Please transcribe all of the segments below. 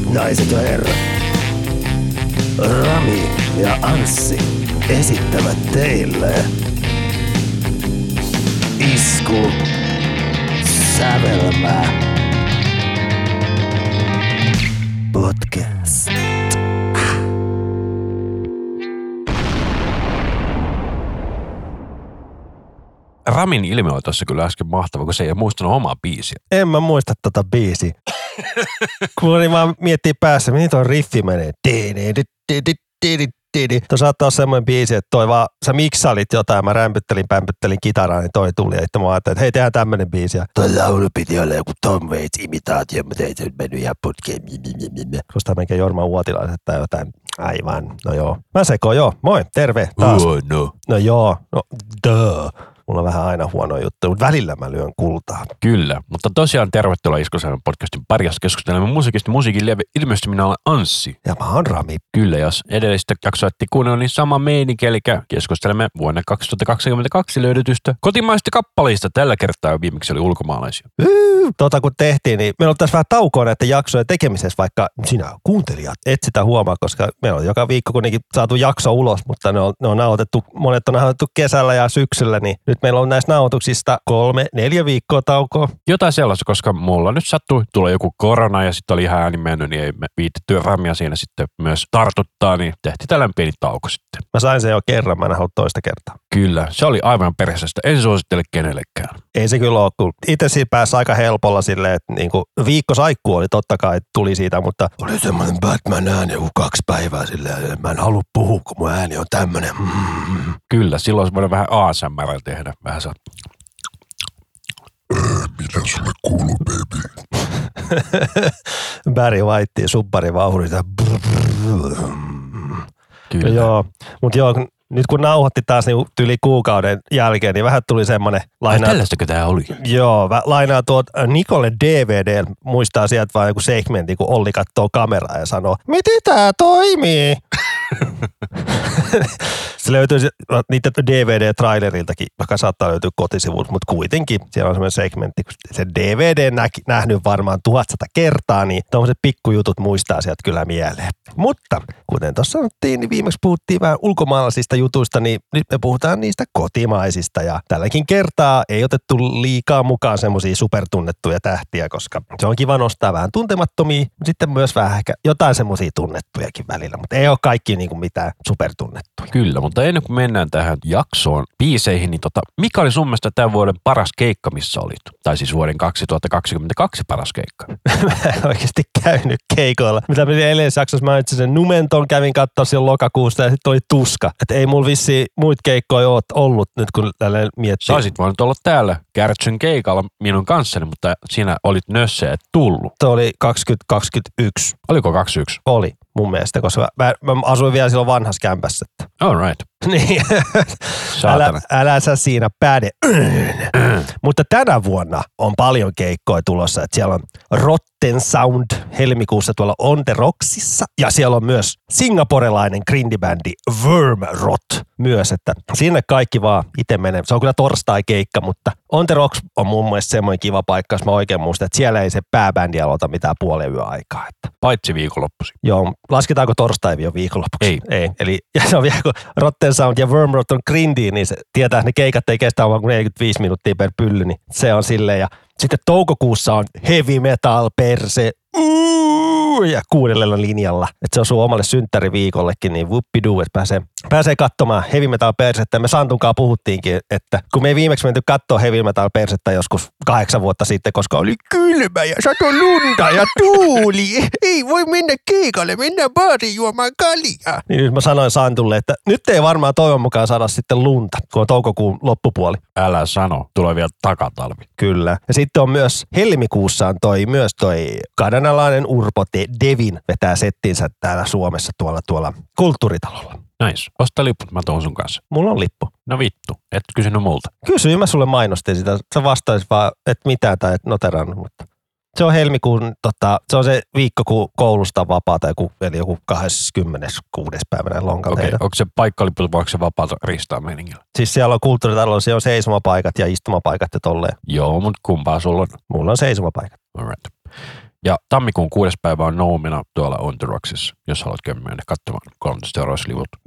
Hyvät naiset ja herrat, Rami ja Anssi esittävät teille Isku Sävelmä Podcast. Ramin ilme oli tuossa kyllä äsken mahtava, kun se ei muistanut omaa biisiä. En mä muista tota biisiä. Kun oli vaan miettii päässä, mihin tuo riffi menee. Tuo saattaa olla semmoinen biisi, että toi vaan, sä miksailit jotain, mä rämpyttelin, pämpyttelin kitaraa, niin toi tuli. Sitten mä ajattelin, että hei, tehdään tämmöinen biisi. Ja Toi laulu piti olla joku Tom Waits imitaatio, mutta ei se nyt mennyt ihan putkeen. koska melkein Jorma Uotilaiset tai jotain. Aivan, no joo. Mä sekoon, joo. Moi, terve taas. no. No joo, no duh. Mulla on vähän aina huono juttu, mutta välillä mä lyön kultaa. Kyllä, mutta tosiaan tervetuloa Iskosainen podcastin parissa keskustelemme musiikista musiikin leve. Ilmeisesti minä olen Anssi. Ja mä oon Rami. Kyllä, jos edellistä jaksoa ette kuunnella, niin sama meininki, eli keskustelemme vuonna 2022 löydetystä kotimaista kappaleista. Tällä kertaa viimeksi oli ulkomaalaisia. Tota kun tehtiin, niin meillä on tässä vähän taukoa näiden jaksojen tekemisessä, vaikka sinä kuuntelijat et sitä huomaa, koska meillä on joka viikko kuitenkin saatu jakso ulos, mutta ne on, ne on nauhoitettu, monet on nauhoitettu kesällä ja syksyllä, niin nyt meillä on näistä nauhoituksista kolme, neljä viikkoa taukoa. Jotain sellaista, koska mulla nyt sattui tulla joku korona ja sitten oli ihan ääni mennyt, niin ei me viitetty siinä sitten myös tartuttaa, niin tehtiin tällainen pieni tauko sitten. Mä sain sen jo kerran, mä en halua toista kertaa. Kyllä, se oli aivan perheestä. En suosittele kenellekään. Ei se kyllä ole, kun itse siinä pääsi aika helpolla silleen, että niinku viikko saikkuu oli totta kai, tuli siitä, mutta Oli semmoinen Batman ääni joku kaksi päivää silleen, mä en halua puhua, kun mun ääni on tämmönen. Mm. Kyllä, silloin olisi voinut vähän ASMR tehdä. Vähän saa. Mitä sulle kuuluu, baby? Barry White, subbari vauhdita. Kyllä. Joo, mutta joo, kun- nyt kun nauhoitti taas niin yli kuukauden jälkeen, niin vähän tuli semmoinen Ai lainaa. tällaistakö tämä oli? Joo, lainaa tuot äh, Nikolle DVD, muistaa sieltä vaan joku segmentti, kun Olli katsoo kameraa ja sanoo, miten tää toimii? se löytyy se- niitä DVD-traileriltakin, vaikka saattaa löytyä kotisivulta, mutta kuitenkin siellä on semmoinen segmentti, kun se DVD näki, nähnyt varmaan tuhatsata kertaa, niin tuommoiset pikkujutut muistaa sieltä kyllä mieleen. Mutta kuten tuossa sanottiin, niin viimeksi puhuttiin vähän ulkomaalaisista jutuista, niin nyt me puhutaan niistä kotimaisista. Ja tälläkin kertaa ei otettu liikaa mukaan semmoisia supertunnettuja tähtiä, koska se on kiva nostaa vähän tuntemattomia, mutta sitten myös vähän ehkä jotain semmoisia tunnettujakin välillä, mutta ei ole kaikki niin kuin mitään supertunnettuja. Kyllä, mutta ennen kuin mennään tähän jaksoon, biiseihin, niin tota, mikä oli sun mielestä tämän vuoden paras keikka, missä olit? Tai siis vuoden 2022 paras keikka. mä en oikeasti käynyt keikoilla. Mitä mä edellisessä jaksossa mainitsin sen Numenton, kävin katsoa silloin lokakuusta ja sitten oli tuska. Että ei mulla vissi muita keikkoja ole ollut nyt kun tälleen miettii. Sä olisit voinut olla täällä Kärtsyn keikalla minun kanssani, mutta siinä olit nössä et tullut. Se oli 2021. Oliko 21? Oli mun mielestä, koska mä, mä asuin vielä silloin vanhassa kämpässä. Että. All right. Niin. älä, älä sä siinä päde. Mutta tänä vuonna on paljon keikkoja tulossa. Että siellä on Rotten Sound helmikuussa tuolla On The Rocksissa. Ja siellä on myös singaporelainen grindibändi Worm Rot myös. Että sinne kaikki vaan itse menee. Se on kyllä torstai-keikka, mutta On The Rocks on mun mielestä semmoinen kiva paikka, jos mä oikein muistan, että siellä ei se pääbändi aloita mitään puolen yö aikaa. Että Paitsi viikonloppusi. Joo, lasketaanko torstai jo viikonlopuksi? Ei. Ei. Eli ja se on vielä, kun Rotten Sound ja Wormrot on grindy, niin se tietää, että ne keikat ei kestä vaan kuin 45 minuuttia per pylly, niin se on silleen. Ja sitten toukokuussa on heavy metal perse, Uuuu, ja kuudellella linjalla. Että se on sun omalle synttäriviikollekin, niin whoopidoo, että pääsee, pääsee katsomaan heavy metal persettä. Me Santunkaan puhuttiinkin, että kun me ei viimeksi menty katsoa heavy metal persettä joskus kahdeksan vuotta sitten, koska oli kylmä ja sato lunta ja tuuli. Ei voi mennä keikalle, mennään baariin juomaan kaljaa. Niin nyt mä sanoin Santulle, että nyt ei varmaan toivon mukaan saada sitten lunta, kun on toukokuun loppupuoli. Älä sano, tulee vielä takatalvi. Kyllä. Ja sitten on myös helmikuussa on toi, myös toi kanadalainen Urpo De Devin vetää settinsä täällä Suomessa tuolla, tuolla kulttuuritalolla. Nice. Osta liput, mä tuon sun kanssa. Mulla on lippu. No vittu, et kysynyt multa. Kysyin, mä sulle mainostin sitä. Sä vastaisit vaan, että mitään tai et noterannut, mutta se on helmikuun, tota, se on se viikko, kun koulusta on vapaata, joku, eli joku 26. päivänä lonkalta. Okei, Okay. onko se paikkaliput vai onko se vapaata ristaa meiningillä? Siis siellä on kulttuuritalolla, siellä on seisomapaikat ja istumapaikat ja tolleen. Joo, mutta kumpaa sulla on? Mulla on seisomapaikat. Alright. Ja tammikuun kuudes päivä on Noomina tuolla On The Rocksissa, jos haluat mennä katsomaan 13 euroa.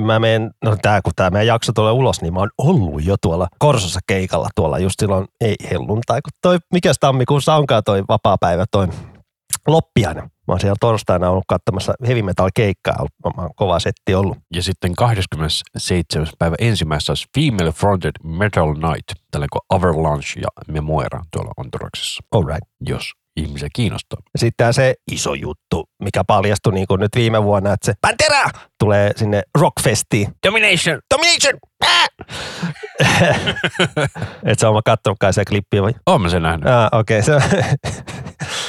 Mä menen, no tää kun tää meidän jakso tulee ulos, niin mä oon ollut jo tuolla Korsossa keikalla tuolla just silloin, ei helluntai, kun toi, mikäs tammikuussa onkaan toi vapaa päivä, toi loppiainen. Mä oon siellä torstaina ollut katsomassa heavy metal keikkaa, mä oon kova setti ollut. Ja sitten 27. päivä ensimmäisessä olisi Female Fronted Metal Night, tällainen kuin Avalanche ja Memoira tuolla On The Rocksissa, All right. jos ihmisiä kiinnostaa. Sitten se iso juttu, mikä paljastui niin nyt viime vuonna, että se Pantera tulee sinne Rockfestiin. Domination! Domination! Et sä oon katsonut kai se klippi vai? Oon mä sen nähnyt. Ah, okei. Okay. Se,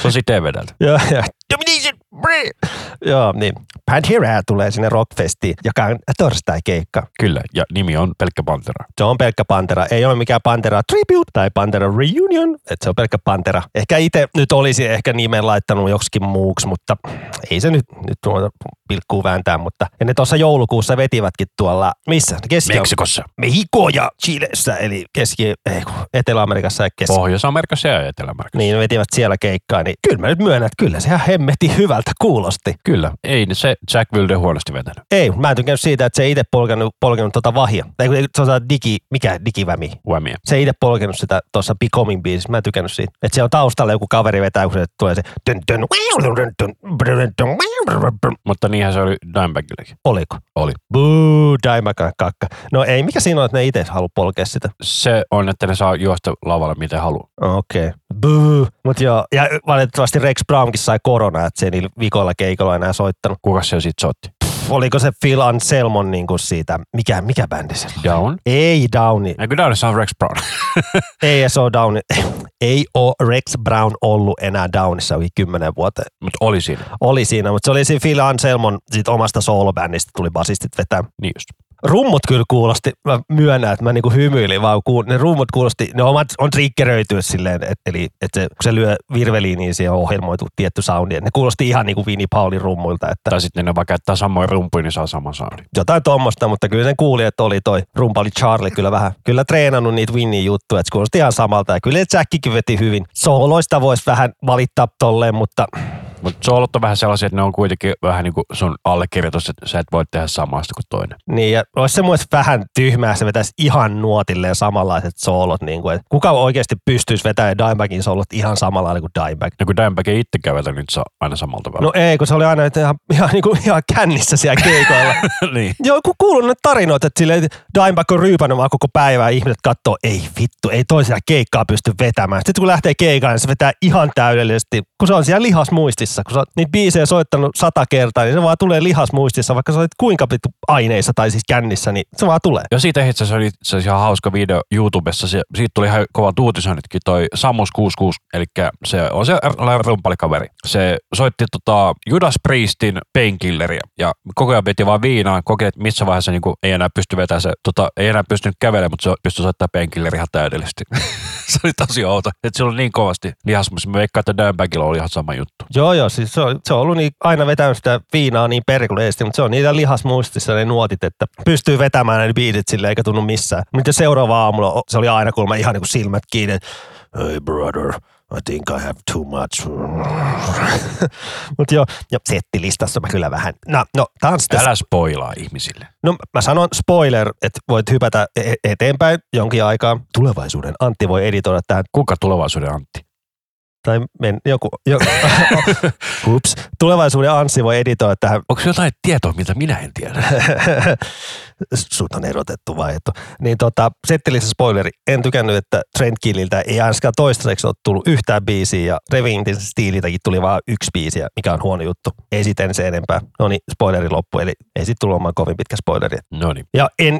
Tosi TVdeltä. joo, joo. Domination! Brr. Joo, niin. Pantera tulee sinne Rockfestiin, joka on torstai-keikka. Kyllä, ja nimi on pelkkä Pantera. Se on pelkkä Pantera. Ei ole mikään Pantera Tribute tai Pantera Reunion. että se on pelkkä Pantera. Ehkä itse nyt olisi ehkä nimen laittanut joksikin muuksi, mutta ei se nyt, nyt tuota pilkkuu vääntää. Mutta, ja ne tuossa joulukuussa vetivätkin tuolla, missä? Keski- Meksikossa. Mexico ja Chilessä, eli Keski- ei, Etelä-Amerikassa ja Keski- Pohjois-Amerikassa ja Etelä-Amerikassa. Niin, ne vetivät siellä keikkaa, niin kyllä mä nyt myönnän, että kyllä se ihan hemmetti hyvältä kuulosti. Kyllä, ei se Jack Wilde huonosti vetänyt. Ei, mä en tykännyt siitä, että se ei itse polkenut, polkenut tota vahia. Ei, kun se on digi, mikä digivämi. Whamia. Se ei itse polkenut sitä tuossa Becoming biisissä. Mä en tykännyt siitä. Että siellä on taustalla joku kaveri vetää, kun se tulee se dun, dun. Mutta niinhän se oli Dimebagillekin. Oliko? Oli. Buu, Daimaka kakka. No ei, mikä siinä on, että ne itse haluaa polkea sitä? Se on, että ne saa juosta lavalle miten haluaa. Okei. Okay. Buu. Mut joo, ja valitettavasti Rex Brownkin sai korona, että se ei niillä vikoilla keikolla enää soittanut. Kuka se sitten soitti? Oliko se Phil Anselmon niin kuin siitä, mikä, mikä bändi se oli? Down? Ei Downi, Eikö Downissa on Rex Brown? ei se ole Downi, ei ole Rex Brown ollut enää Downissa yli kymmenen vuoteen. Mutta oli siinä. Oli siinä, mutta se oli siinä Phil Anselmon sit omasta soolobändistä, tuli basistit vetää. Niin just. Rummut kyllä kuulosti, mä myönnän, että mä niinku hymyilin, vaan kuul, ne rummut kuulosti, ne omat on triggeröity silleen, et, eli että se, kun se lyö virveliin, niin siihen on ohjelmoitu tietty soundi. Et ne kuulosti ihan niinku Vinnie Paulin rummuilta, että Tai sitten ne vaikka käyttää samoin rumpuja, niin saa sama saudi. jotain tuommoista, mutta kyllä sen kuuli, että oli toi rumpali Charlie kyllä vähän, kyllä treenannut niitä Winnie juttuja, että se kuulosti ihan samalta. Ja kyllä Jackikin veti hyvin. Sooloista voisi vähän valittaa tolleen, mutta Mutta soolot on vähän sellaisia, että ne on kuitenkin vähän niin kuin sun allekirjoitus, että sä et voi tehdä samasta kuin toinen. niin, ja olisi se mielestä vähän tyhmää, se vetäisi ihan nuotilleen samanlaiset soolot. Niin kuin, että kuka oikeasti pystyisi vetämään Dimebagin soolot ihan samalla lailla kuin Dimebag? Ja kun Dimebag ei itse kävetä, niin se aina samalta tavalla. No ei, kun se oli aina että ihan, ihan, niin kuin, ihan kännissä siellä keikoilla. niin. Joo, kun kuulun ne tarinoita, että sille Dimebag on ryypännyt vaan koko päivää ja ihmiset katsoo, ei vittu, ei toisella keikkaa pysty vetämään. Sitten kun lähtee keikalle, niin se vetää ihan täydellisesti, kun se on siellä lihasmuistissa. Kun sä oot niitä biisejä soittanut sata kertaa, niin se vaan tulee lihasmuistissa, vaikka sä olet kuinka vittu aineissa tai siis kännissä, niin se vaan tulee. Ja siitä itse asiassa oli se ihan hauska video YouTubessa. Se, siitä tuli ihan kovat uutisoinnitkin toi Samus 66, eli se on se rumpalikaveri. Se soitti tota Judas Priestin painkilleria ja koko ajan veti vaan viinaa, koki, että missä vaiheessa niinku ei enää pysty vetämään se, tota, ei enää pystynyt kävelemään, mutta se pystyi soittamaan painkilleria ihan täydellisesti. se oli tosi outo, että sillä oli niin kovasti lihasmus. Mä veikkaan, että Dimebagilla oli ihan sama juttu. Joo, joo, siis se on, se on ollut niin, aina vetänyt sitä viinaa niin perkuleesti, mutta se on niitä lihasmuistissa ne nuotit, että pystyy vetämään ne biitit sille eikä tunnu missään. Mutta seuraava aamulla se oli aina kuulemma ihan niin kuin silmät kiinni, hey brother, I think I have too much. Mutta joo, ja settilistassa mä kyllä vähän, no, no sitä, Älä spoilaa ihmisille. no mä sanon spoiler, että voit hypätä e- eteenpäin jonkin aikaa. Tulevaisuuden Antti voi editoida tähän Kuka tulevaisuuden Antti? Tai men, joku, jo, ups, tulevaisuuden Anssi voi editoida tähän Onko jotain tietoa, mitä minä en tiedä? sut on erotettu vai et ole. Niin tota, settilistä spoileri. En tykännyt, että Trent Killiltä ei ainakaan toistaiseksi ole tullut yhtään biisiä ja Revintin stiililtäkin tuli vain yksi biisi, mikä on huono juttu. Ei sitten se enempää. No niin, spoileri loppu, eli ei sit tullut olemaan kovin pitkä spoileri. No niin. Ja en,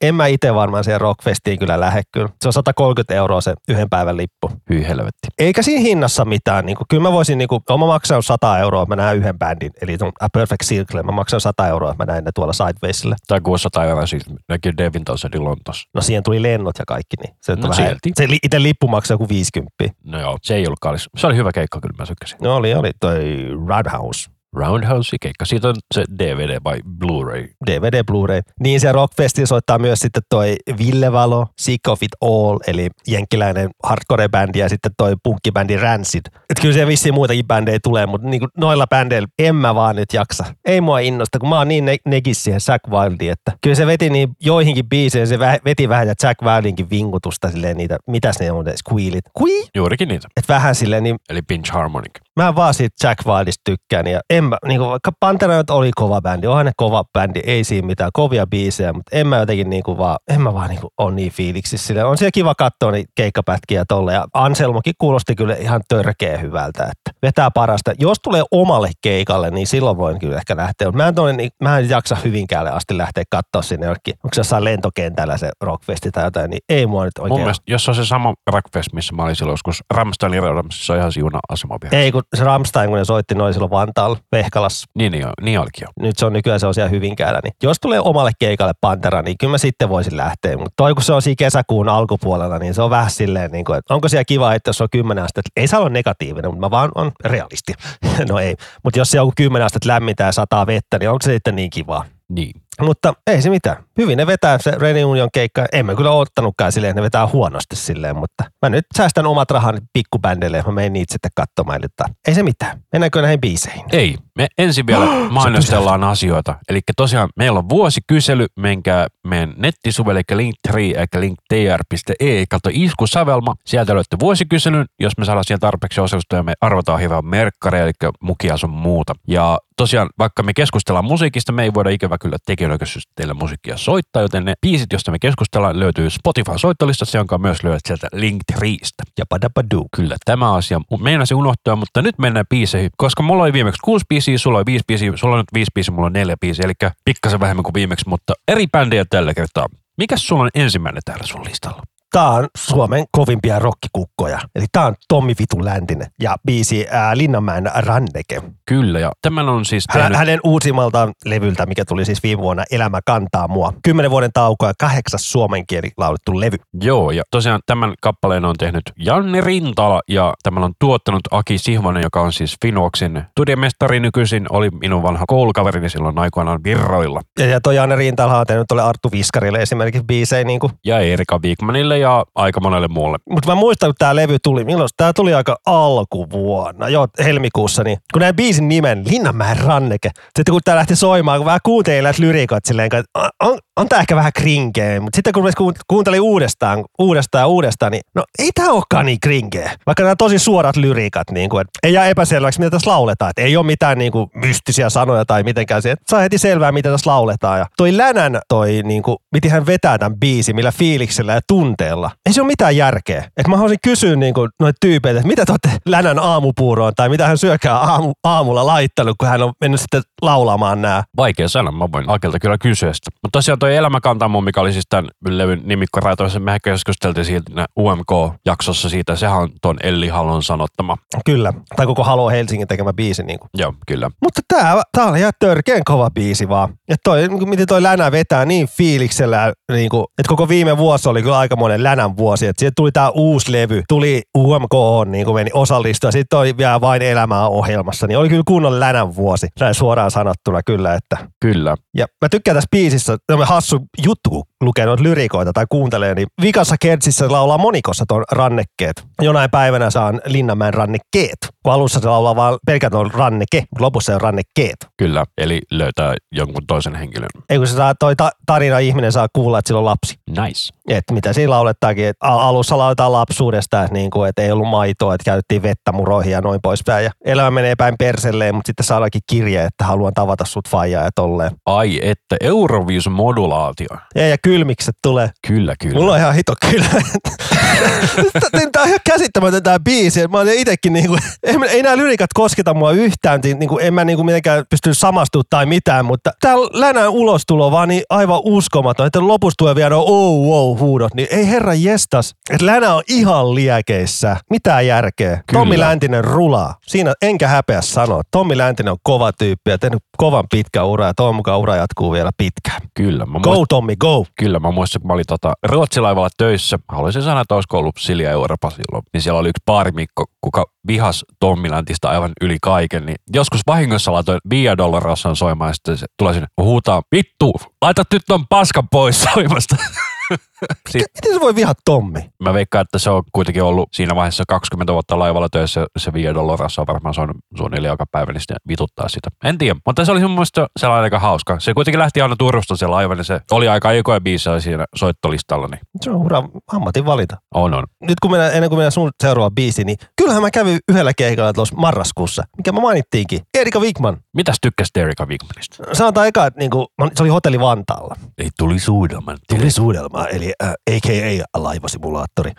en mä itse varmaan siihen Rockfestiin kyllä lähde kyllä. Se on 130 euroa se yhden päivän lippu. Hyi helvetti. Eikä siinä hinnassa mitään. Niin kuin, kyllä mä voisin, niin kuin, mä maksan 100 euroa, mä näen yhden bändin. Eli ton A Perfect Circle, mä maksan 100 euroa, mä näen ne tuolla Sidewaysille. Tai 600 euroa siis näki Devin Townsendin Lontossa. No siihen tuli lennot ja kaikki, niin se, No vähän, se li, itse lippu maksaa joku 50. No joo, se ei ollut kallis. Se oli hyvä keikka kyllä, mä sykkäsin. No oli, oli toi Roadhouse. Roundhouse-keikka. Siitä on se DVD vai Blu-ray. DVD, Blu-ray. Niin se Rockfesti soittaa myös sitten toi Ville Valo, Sick of It All, eli jenkkiläinen hardcore-bändi ja sitten toi punkkibändi Rancid. Et kyllä se vissiin muitakin bändejä tulee, mutta niinku noilla bändeillä en mä vaan nyt jaksa. Ei mua innosta, kun mä oon niin ne- negis siihen Zack Wildiin, että kyllä se veti niin joihinkin biiseihin, se vä- veti vähän ja Zack Wildinkin vingutusta silleen niitä, mitäs ne on ne squealit. Kui? Juurikin niitä. Et vähän silleen, niin Eli Pinch Harmonic. Mä vaan siitä Jack Wildista tykkään. Ja en mä, niin vaikka Pantera nyt oli kova bändi, onhan ne kova bändi, ei siinä mitään kovia biisejä, mutta en mä jotenkin niinku vaan, en mä vaan niinku on niin fiiliksissä. Sille on siellä kiva katsoa niitä keikkapätkiä tolle. Ja Anselmokin kuulosti kyllä ihan törkeä hyvältä, että vetää parasta. Jos tulee omalle keikalle, niin silloin voin kyllä ehkä lähteä. Mä en, tonne, niin, mä en jaksa Hyvinkäälle asti lähteä katsoa sinne jonnekin. Onko se jossain lentokentällä se rockfesti tai jotain, niin ei mua nyt Mun oikein. mielestä, jos on se sama Rockfest, missä mä olin silloin joskus Ramsteinin reudamassa, se on ihan siuna asema Ei, kun se Ramstein, kun ne soitti noin silloin Vantaalla, Vehkalassa. Niin, niin, niin olikin jo. nyt se on nykyään se on siellä Hyvinkäällä, niin jos tulee omalle keikalle Pantera, niin kyllä mä sitten voisin lähteä. Mutta toi kun se on siinä kesäkuun alkupuolella, niin se on vähän silleen, niin kuin, että onko siellä kiva, että jos on kymmenen astetta, ei saa olla negatiivinen, mutta mä vaan on realisti. no ei, mutta jos se on kymmenen astetta lämmintä ja sataa vettä, niin onko se sitten niin kivaa? Niin. Mutta ei se mitään. Hyvin ne vetää se Reunion keikka. En mä kyllä ottanutkaan silleen, että ne vetää huonosti silleen, mutta mä nyt säästän omat rahani pikkubändille ja mä menen niitä sitten katsomaan. Mutta ei se mitään. Mennäänkö näihin biiseihin? Ei, me ensin vielä mainostellaan asioita. Eli tosiaan meillä on vuosikysely, menkää meidän nettisivuille, eli linktree, eli linktr.e, kato iskusävelma. Sieltä löydätte vuosikyselyn, jos me saadaan siihen tarpeeksi osallistujia, me arvotaan hyvää merkkaria, eli mukia sun muuta. Ja tosiaan, vaikka me keskustellaan musiikista, me ei voida ikävä kyllä tekijöiköisesti teille musiikkia soittaa, joten ne biisit, joista me keskustellaan, löytyy Spotify-soittolistassa, jonka myös löydät sieltä Linktreestä. Ja padabadu. Kyllä, tämä asia meinasi unohtua, mutta nyt mennään biiseihin, koska mulla oli viimeksi kuusi biisiä, sulla oli viisi biisiä, sulla on nyt viisi biisiä, mulla on neljä biisiä, eli pikkasen vähemmän kuin viimeksi, mutta eri bändejä tällä kertaa. Mikäs sulla on ensimmäinen täällä sun listalla? Tää on Suomen kovimpia rokkikukkoja. Eli tää on Tommi Vitun Läntinen ja biisi ää, Linnanmäen Ranneke. Kyllä, ja tämän on siis tehnyt, hänen uusimmalta levyltä, mikä tuli siis viime vuonna Elämä kantaa mua. Kymmenen vuoden tauko ja kahdeksas suomen kieli laulettu levy. joo, ja tosiaan tämän kappaleen on tehnyt Janne Rintala, ja tämän on tuottanut Aki Sihvonen, joka on siis Finuoksin studiomestari nykyisin, oli minun vanha koulukaverini silloin aikoinaan virroilla. Ja, ja toi Janne Rintala on tehnyt tuolle Arttu Viskarille esimerkiksi biisejä. Niin kuin. Ja Erika Wigmanille ja aika monelle muulle. Mutta mä muistan, kun tää levy tuli, milloin tää tuli aika alkuvuonna, joo, helmikuussa, niin kun näin biisin nimen, Linnanmäen Ranneke. Sitten kun tää lähti soimaan, kun vähän kuuntelin näitä lyrikot silleen, että on, on, on tää ehkä vähän krinkeä, mutta sitten kun kuuntelin uudestaan, uudestaan ja uudestaan, niin no ei tää olekaan niin krinkeä. Vaikka nämä tosi suorat lyrikat, niin kuin, että ei jää epäselväksi, mitä tässä lauletaan. Että ei ole mitään niin kuin, mystisiä sanoja tai mitenkään se, että saa heti selvää, mitä tässä lauletaan. Ja toi Länän toi, niin kuin, miten hän vetää tämän biisin, millä fiiliksellä ja tunteella. Ei se ole mitään järkeä. Että mä haluaisin kysyä niin kuin, noita tyypeitä, että mitä te olette Länän aamupuuroon tai mitä hän syökää aamu, aamulla laittanut, kun hän on mennyt sitten laulamaan nämä. Vaikea sana, mä voin Akelta kyllä kysyä sitä. Mutta tosiaan toi Elämäkantamo, mikä oli siis tämän levyn nimikkoraitoissa, me ehkä keskusteltiin siitä UMK-jaksossa siitä, sehän on ton Elli Halon sanottama. Kyllä. Tai koko Halo Helsingin tekemä biisi. Niin kuin. Joo, kyllä. Mutta tää, tää oli ihan törkeän kova biisi vaan. Ja toi, miten toi Länä vetää niin fiiliksellä, niin kuin, että koko viime vuosi oli kyllä aikamoinen Länän vuosi. Että sieltä tuli tää uusi levy, tuli UMK, niin kuin meni osallistua. Sitten oli vielä vain elämää ohjelmassa, niin oli kyllä kunnon Länän vuosi. Näin suoraan sanottuna kyllä, että Kyllä. ja mä tykkään tässä biisissä, tämmöinen hassu juttu, kun lukee noita lyrikoita tai kuuntelee, niin vikassa kertsissä laulaa monikossa ton rannekkeet. Jonain päivänä saan Linnanmäen rannekkeet. Kun alussa se laulaa vaan pelkät on ranneke, mutta lopussa on rannekkeet. Kyllä, eli löytää jonkun toisen henkilön. Ei kun se saa, toi ta- tarina ihminen saa kuulla, että sillä on lapsi. Nice. Et mitä siinä laulettaakin, että al- alussa lauletaan lapsuudesta, että, niin kuin, että ei ollut maitoa, että käytettiin vettä muroihin ja noin poispäin. Ja elämä menee päin perselleen, mutta sitten saadaankin kirje, että haluan tavata sut faijaa ja tolleen. Ai että, Eurovision modulaatio. Ja, ja kylmikset tulee. Kyllä, kyllä. Mulla on ihan hito kyllä. Tämä on ihan käsittämätön tämä biisi. Mä olen itsekin niinku, ei, ei nämä lyrikat kosketa mua yhtään. Niinku, en mä niinku mitenkään pysty samastumaan tai mitään, mutta tää länän ulostulo vaan niin aivan uskomaton. Että lopussa tulee vielä no oh, oh, huudot. Niin ei herra jestas, että Länä on ihan liekeissä. Mitä järkeä? Kyllä. Tommi Läntinen rulaa. Siinä enkä häpeä sanoa. Tommi Läntinen on kova tyyppi ja tehnyt kovan pitkä ura ja toivon mukaan ura jatkuu vielä pitkään. Kyllä. Mä Go muistan, Tommi, go! kyllä, mä muistan, kun mä olin tota, Ruotsilaivalla töissä. Haluaisin sanoa, että olisiko ollut Silja Euroopa silloin. Niin siellä oli yksi paarimikko, kuka vihas Tommi Läntistä aivan yli kaiken. Niin joskus vahingossa laitoin Via Dolorosan soimaan ja sitten se tulee sinne huutaa, vittu, laita nyt ton paskan pois soimasta. Sitten Miten se voi vihaa Tommi? mä veikkaan, että se on kuitenkin ollut siinä vaiheessa 20 vuotta laivalla töissä. Se Via Dolorosa on varmaan suunnilleen joka päivä, niin sitten vituttaa sitä. En tiedä, mutta se oli mun mielestä sellainen aika hauska. Se kuitenkin lähti aina Turusta se laiva, niin se oli aika aikoja biisejä siinä soittolistalla, niin Se on ura ammatin valita. on on. Nyt kun mennään, ennen kuin mennään sun seuraava biisi, niin kyllähän mä kävin yhdellä keikalla tuossa marraskuussa, mikä mä mainittiinkin. Erika Wigman. Mitäs tykkäsit Erika Wigmanista? Sanotaan eka, että niinku, se oli hotelli Vantaalla. Ei tuli suudelman. Tuli suudelma, eli äh, a.k.a. laivasimulaattori.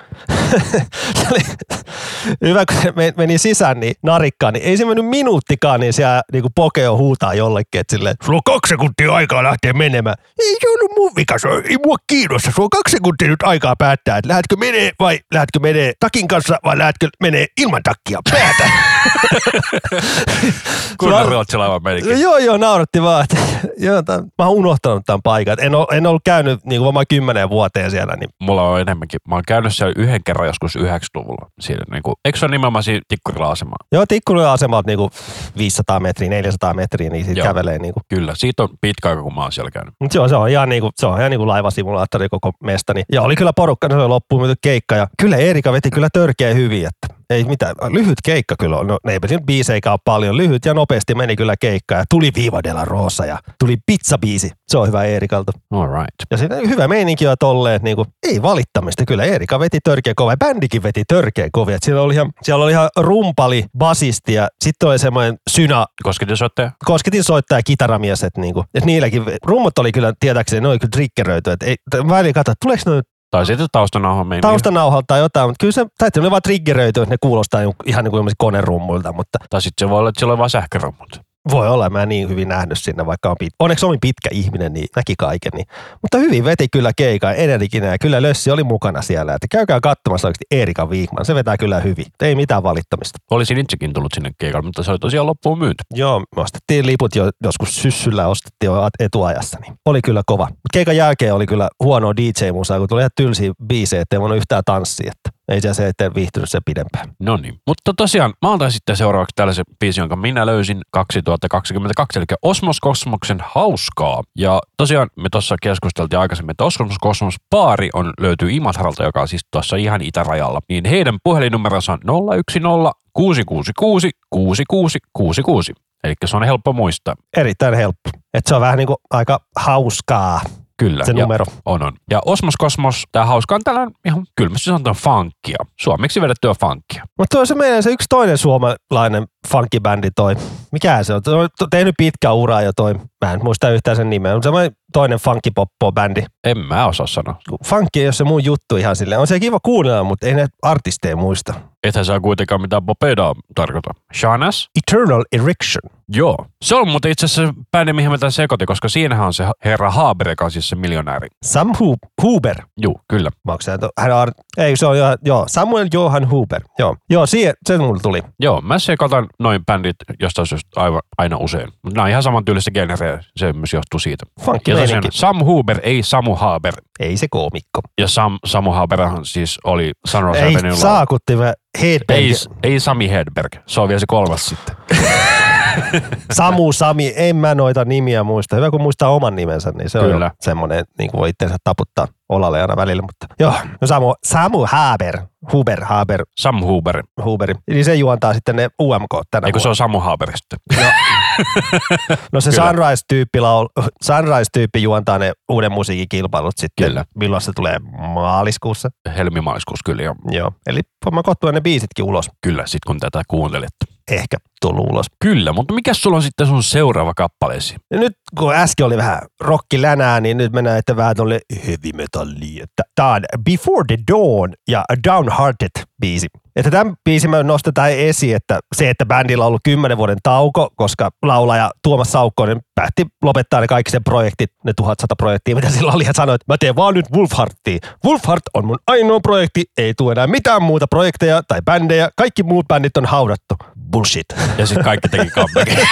hyvä, kun se men- meni sisään niin narikkaan, niin ei se mennyt minuuttikaan, niin siellä niin pokeo huutaa jollekin, että silleen, sulla on kaksi sekuntia aikaa lähteä menemään. Ei se ollut mun vika, se ei mua kiinnosta, sulla on kaksi sekuntia nyt aikaa päättää, että lähdetkö menee vai lähdetkö menee takin kanssa vai lähdetkö menee ilman takkia, päätä. Sulla- ruotsilaiva menikin? Joo, joo, nauratti vaan. Että, joo, tämän, mä oon unohtanut tämän paikan. En, ole, en ollut käynyt niin kuin varmaan kymmenen vuoteen siellä. Niin, Mulla on enemmänkin. Mä oon käynyt siellä yhden kerran joskus 90-luvulla. Siinä, niin kuin, eikö se ole nimenomaan siinä Tikkurila asemaa? joo, Tikkulan asemalta niin kuin 500 metriä, 400 metriä, niin siitä Joo. kävelee. Niin kuin. Kyllä, siitä on pitkä aika, kun mä oon siellä käynyt. Mut se on, se on ihan, niin kuin, se on ihan niin kuin laivasimulaattori koko mesta. Niin. Ja oli kyllä porukka, se oli loppuun myyty keikka. Ja kyllä Erika veti kyllä törkeä hyvin, että ei mitään. Lyhyt keikka kyllä on. No, eipä siinä biiseikä ole paljon. Lyhyt ja nopeasti meni kyllä keikka. Ja tuli Viva de la Rosa ja tuli pizzabiisi. Se on hyvä Erikalta. All right. Ja sitten hyvä meininki on tolleen, että niinku, ei valittamista. Kyllä Erika veti törkeä kova ja bändikin veti törkeä kovia. Et Siellä oli ihan, siellä oli ihan rumpali, basisti ja sitten oli semmoinen synä, Kosketin soittaja? kosketin soittaja kitaramies, että niinku, et niilläkin, rummut oli kyllä, tietääkseni, ne oli kyllä triggeröity. Et ei, välillä katsoa, että tuleeko ne Tai sitten taustanauha meni. taustanauhalta tai jotain, mutta kyllä se, tai ne vaan triggeröity, että ne kuulostaa niinku- ihan niin kuin konerummuilta, mutta Tai sitten se voi olla, että siellä on vain sähkörommut. Voi olla, mä en niin hyvin nähnyt sinne, vaikka on pit, onneksi on pitkä ihminen, niin näki kaiken. Niin. Mutta hyvin veti kyllä keikaa energinen ja kyllä Lössi oli mukana siellä. Että käykää katsomassa oikeasti Erika Wigman, se vetää kyllä hyvin. Ei mitään valittamista. Olisin itsekin tullut sinne keikalle, mutta se oli tosiaan loppuun myyty. Joo, me ostettiin liput jo joskus syssyllä, ostettiin jo etuajassa, niin oli kyllä kova. Keikan jälkeen oli kyllä huono DJ-musaa, kun tuli ihan tylsiä biisejä, ettei voinut yhtään tanssia. Että ei se se, ettei viihtynyt sen pidempään. No niin. Mutta tosiaan, mä otan sitten seuraavaksi tällaisen biisin, jonka minä löysin 2022, eli Osmos Kosmoksen Hauskaa. Ja tosiaan me tuossa keskusteltiin aikaisemmin, että Osmos Kosmos Baari on, löytyy Imatralta, joka on siis tuossa ihan itärajalla. Niin heidän puhelinnumeronsa on 010 666 6666. Eli se on helppo muistaa. Erittäin helppo. Että se on vähän niin kuin aika hauskaa Kyllä. se ja numero. On, on. Ja Osmos Kosmos, tämä hauska on tällainen ihan kylmästi sanotaan funkia. Suomeksi vedettyä funkia. Mutta se meidän se yksi toinen suomalainen funkibändi toi, mikä se on, toi on tehnyt pitkä ura jo toi, mä en muista yhtään sen nimeä, mutta semmoinen toinen funkipoppo-bändi. En mä osaa sanoa. Funkki ei ole se mun juttu ihan silleen, on se kiva kuunnella, mutta ei ne artisteja muista. Ethän saa kuitenkaan mitään Bopedaa tarkoita. Shanas? Eternal Erection. Joo. Se on muuten itse asiassa bändi, mihin mä tämän sekoitin, koska siinähän on se herra Haber, joka on siis se miljonääri. Sam Hu- Huber. Juu, kyllä. Maksaa, hän on, ei se on, jo- joo, Samuel Johan Huber. Joo, joo siihen, se mulle tuli. Joo, mä sekoitan noin bändit jostain syystä aivan, aina usein. Mutta nämä on ihan samantyylistä genreä, se myös johtuu siitä. Funkki Ja meininki. Sam Huber, ei Samu Haber. Ei se koomikko. Ja Sam, Samu Haberhan siis oli Sunrise Ei Avenuella. saakutti Hedberg. Ei, ei Sami Hedberg, se on vielä se kolmas sitten. Samu, Sami, en mä noita nimiä muista. Hyvä kun muistaa oman nimensä, niin se on Kyllä. jo semmoinen, niin kuin voi itseensä taputtaa olalle aina välillä. Mutta joo, no Samu, Samu Haber, Huber, Haber, Sam Huber. Huberi. Eli se juontaa sitten ne UMK tänä Eikö se on Samu Haber sitten? No se Kyllä. Sunrise-tyyppi, laul, Sunrise-tyyppi juontaa ne uuden musiikkikilpailut sitten. Kyllä. Milloin se tulee maaliskuussa? Helmimaaliskuussa kyllä jo. Joo. Eli varmaan kohtua ne biisitkin ulos. Kyllä, sit kun tätä kuuntelet. Ehkä tullut ulos. Kyllä, mutta mikä sulla on sitten sun seuraava kappaleesi? Ja nyt kun äsken oli vähän rockilänää, niin nyt mennään että vähän tuolle heavy. Että tää on Before the Dawn ja Downhearted biisi. Että tämän biisin mä nostetaan esiin, että se, että bändillä on ollut kymmenen vuoden tauko, koska laulaja Tuomas Saukkonen päätti lopettaa ne kaikki sen projektit, ne 1100 projektia, mitä sillä oli, ja sanoi, että mä teen vaan nyt Wolfhartia. Wolfhart on mun ainoa projekti, ei tule enää mitään muuta projekteja tai bändejä, kaikki muut bändit on haudattu. Bullshit. Ja sitten kaikki teki comebackin.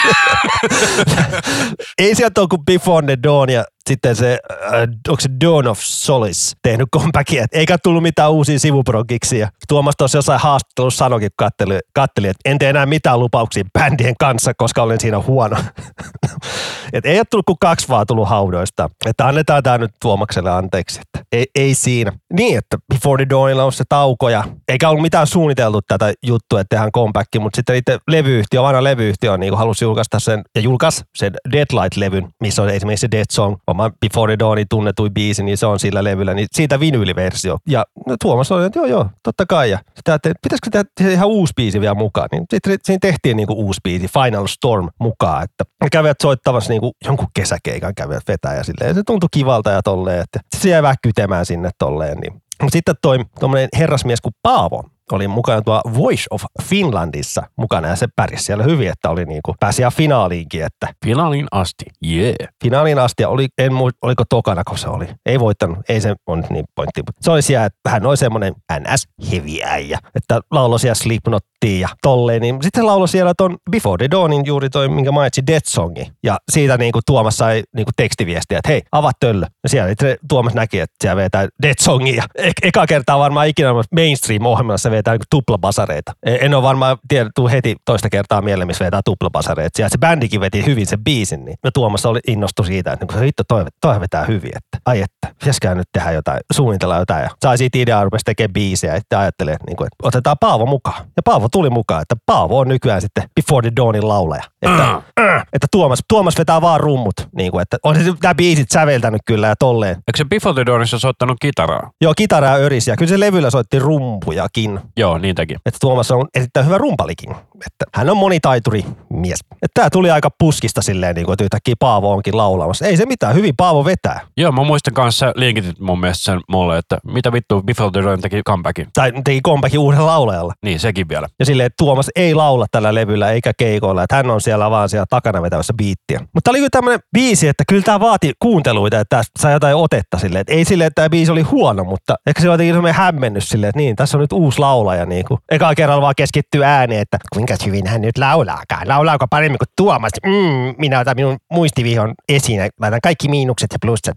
ei sieltä ole kuin Before the Dawn ja sitten se, äh, onko se Dawn of Solace tehnyt comebackia, eikä tullut mitään uusia sivuprogiksi. Ja Tuomas tuossa jossain haastattelussa sanoikin, kun katteli, katteli, että en tee enää mitään lupauksia bändien kanssa, koska olen siinä huono. Et ei ole tullut kuin kaksi vaan tullut haudoista. Että annetaan tämä nyt Tuomakselle anteeksi. Että ei, ei siinä. Niin, että Before the Dawnilla on se tauko ja eikä ollut mitään suunniteltu tätä juttua, että tehdään comeback, mutta sitten itse levyyhtiö, vanha levyyhtiö on niin halusi julkaista sen ja julkaisi sen Deadlight-levyn, missä on esimerkiksi se Dead Song, oma Before the Dawnin tunnetui biisi, niin se on sillä levyllä, niin siitä vinyyliversio. Ja Tuomas oli, että joo joo, totta kai. Ja sitä, että pitäisikö tehdä ihan uusi biisi vielä mukaan, niin sitten siinä tehtiin niin kuin uusi biisi, Final Storm mukaan, että ne kävivät niin kuin jonkun kesäkeikan kävivät vetää ja silleen, se tuntui kivalta ja tolleen, että se jäi vähän kytemään sinne tolleen. Niin. Sitten toi tuommoinen herrasmies kuin Paavo, oli mukana tuo Voice of Finlandissa mukana ja se pärjäsi siellä hyvin, että oli niin kuin, pääsi ihan finaaliinkin, että Finaalin asti, yeah. finaaliin asti ja oli, en muista, oliko tokana, kun se oli. Ei voittanut, ei se on niin pointti, mutta se oli siellä, että hän oli semmoinen NS heavy äijä, että lauloi siellä Slipknottiin ja tolleen, niin sitten se lauloi siellä ton Before the Dawnin juuri toi, minkä mainitsi Dead Songi. Ja siitä niin kuin Tuomas sai niin kuin tekstiviestiä, että hei, avaa töllö. Ja siellä Tuomas näki, että siellä vetää Dead Songia. E- eka kertaa varmaan ikinä mainstream-ohjelmassa vetää niin tuplabasareita. E- En ole varmaan tiedä, tuu heti toista kertaa mieleen, missä vetää tuplabasareita. Siellä se bändikin veti hyvin sen biisin, niin ja Tuomas oli innostu siitä, että niin hitto, toi, toi vetää hyvin, että ai että, pitäisikö nyt tehdä jotain, suunnitella jotain. Ja sai siitä ideaa, rupesi tekemään biisejä, sitten ajattelee, että, niin kuin, että otetaan Paavo mukaan. Ja Paavo tuli mukaan, että Paavo on nykyään sitten Before the Dawnin laulaja. Että, äh, että Tuomas, Tuomas vetää vaan rummut, niin kuin, että on se nämä biisit säveltänyt kyllä ja tolleen. Eikö se Before the Dawnissa soittanut kitaraa? Joo, kitaraa örisiä. Kyllä se levyllä soitti rumpujakin. Joo, niin teki. Että Tuomas on erittäin hyvä rumpalikin. Että hän on monitaituri mies. Että tämä tuli aika puskista silleen, niin kuin, että yhtäkkiä Paavo onkin laulamassa. Ei se mitään, hyvin Paavo vetää. Joo, mä muistan kanssa linkitit mun mielestä sen mulle, että mitä vittu Before the Dawn teki comebackin. Tai teki comebackin uudella laulajalla. Niin, sekin vielä. Ja silleen, että Tuomas ei laula tällä levyllä eikä keikoilla, että hän on siellä vaan siellä takana vetämässä biittiä. Mutta oli kyllä tämmöinen biisi, että kyllä tämä vaati kuunteluita, että tästä saa jotain otetta silleen. Että ei silleen, että tämä biisi oli huono, mutta ehkä se on jotenkin hämmennys silleen, että niin, tässä on nyt uusi laulaja. Niin kuin. Eka kerralla vaan keskittyy ääneen, että kuinka hyvin hän nyt laulaakaan. Laulaako paremmin kuin Tuomas? Mm, minä otan minun muistivihon esiin ja laitan kaikki miinukset ja plussat.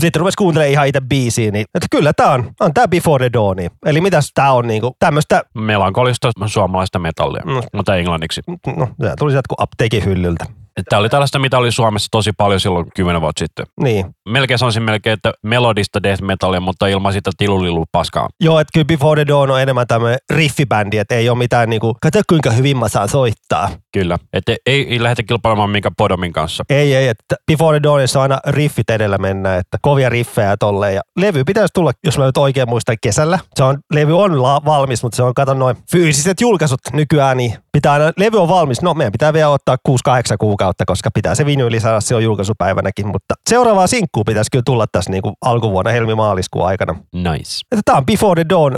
Sitten rupesi kuuntelemaan ihan itse biisiä, niin että kyllä tämä on, on tämä Before the Dawn. Eli mitäs tämä on niinku, tämmöistä, Melankolista suomalaista metallia, Mm. mutta englanniksi. no tämä tuli sieltä kuin apteekin hyllyltä. Tämä oli tällaista, mitä oli Suomessa tosi paljon silloin kymmenen vuotta sitten. Niin. Melkein sanoisin melkein, että melodista death metallia, mutta ilman sitä tilulilu paskaa. Joo, että kyllä Before the Dawn on enemmän tämmöinen riffibändi, että ei ole mitään niinku, kato kuinka hyvin mä saan soittaa. Kyllä. Että ei, ei lähdetä kilpailemaan minkä Podomin kanssa. Ei, ei, että Before the Dawnissa on aina riffit edellä mennä, että kovia riffejä tolleen. Ja levy pitäisi tulla, jos mä nyt oikein muistan, kesällä. Se on, levy on la- valmis, mutta se on, kato noin fyysiset julkaisut nykyään, niin pitää aina, levy on valmis. No, meidän pitää vielä ottaa 6-8 kuukautta, koska pitää se vinyyli saada silloin julkaisupäivänäkin. Mutta seuraavaa sinkkuu pitäisi kyllä tulla tässä niin kuin alkuvuonna helmi-maaliskuun aikana. Nice. Että tämä on Before the Dawn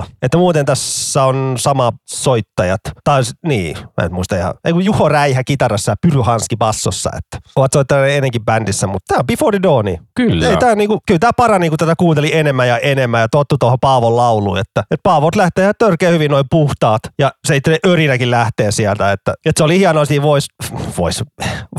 4.0. Että muuten tässä on sama soittajat. Tai niin, mä en muista ihan. Ei kun Juho Räihä kitarassa ja Pyry Hanski bassossa. Että ovat soittaneet ennenkin bändissä, mutta tämä on Before the Dawn. Kyllä. Ei, tää niinku, kyllä tämä parani, kun tätä kuunteli enemmän ja enemmän ja tottu tuohon Paavon lauluun. Että, että Paavot lähtee ihan törkeä hyvin noin puhtaat ja se itse örinäkin lähtee sieltä. Että, että se oli hienoa siinä Voice, Voice,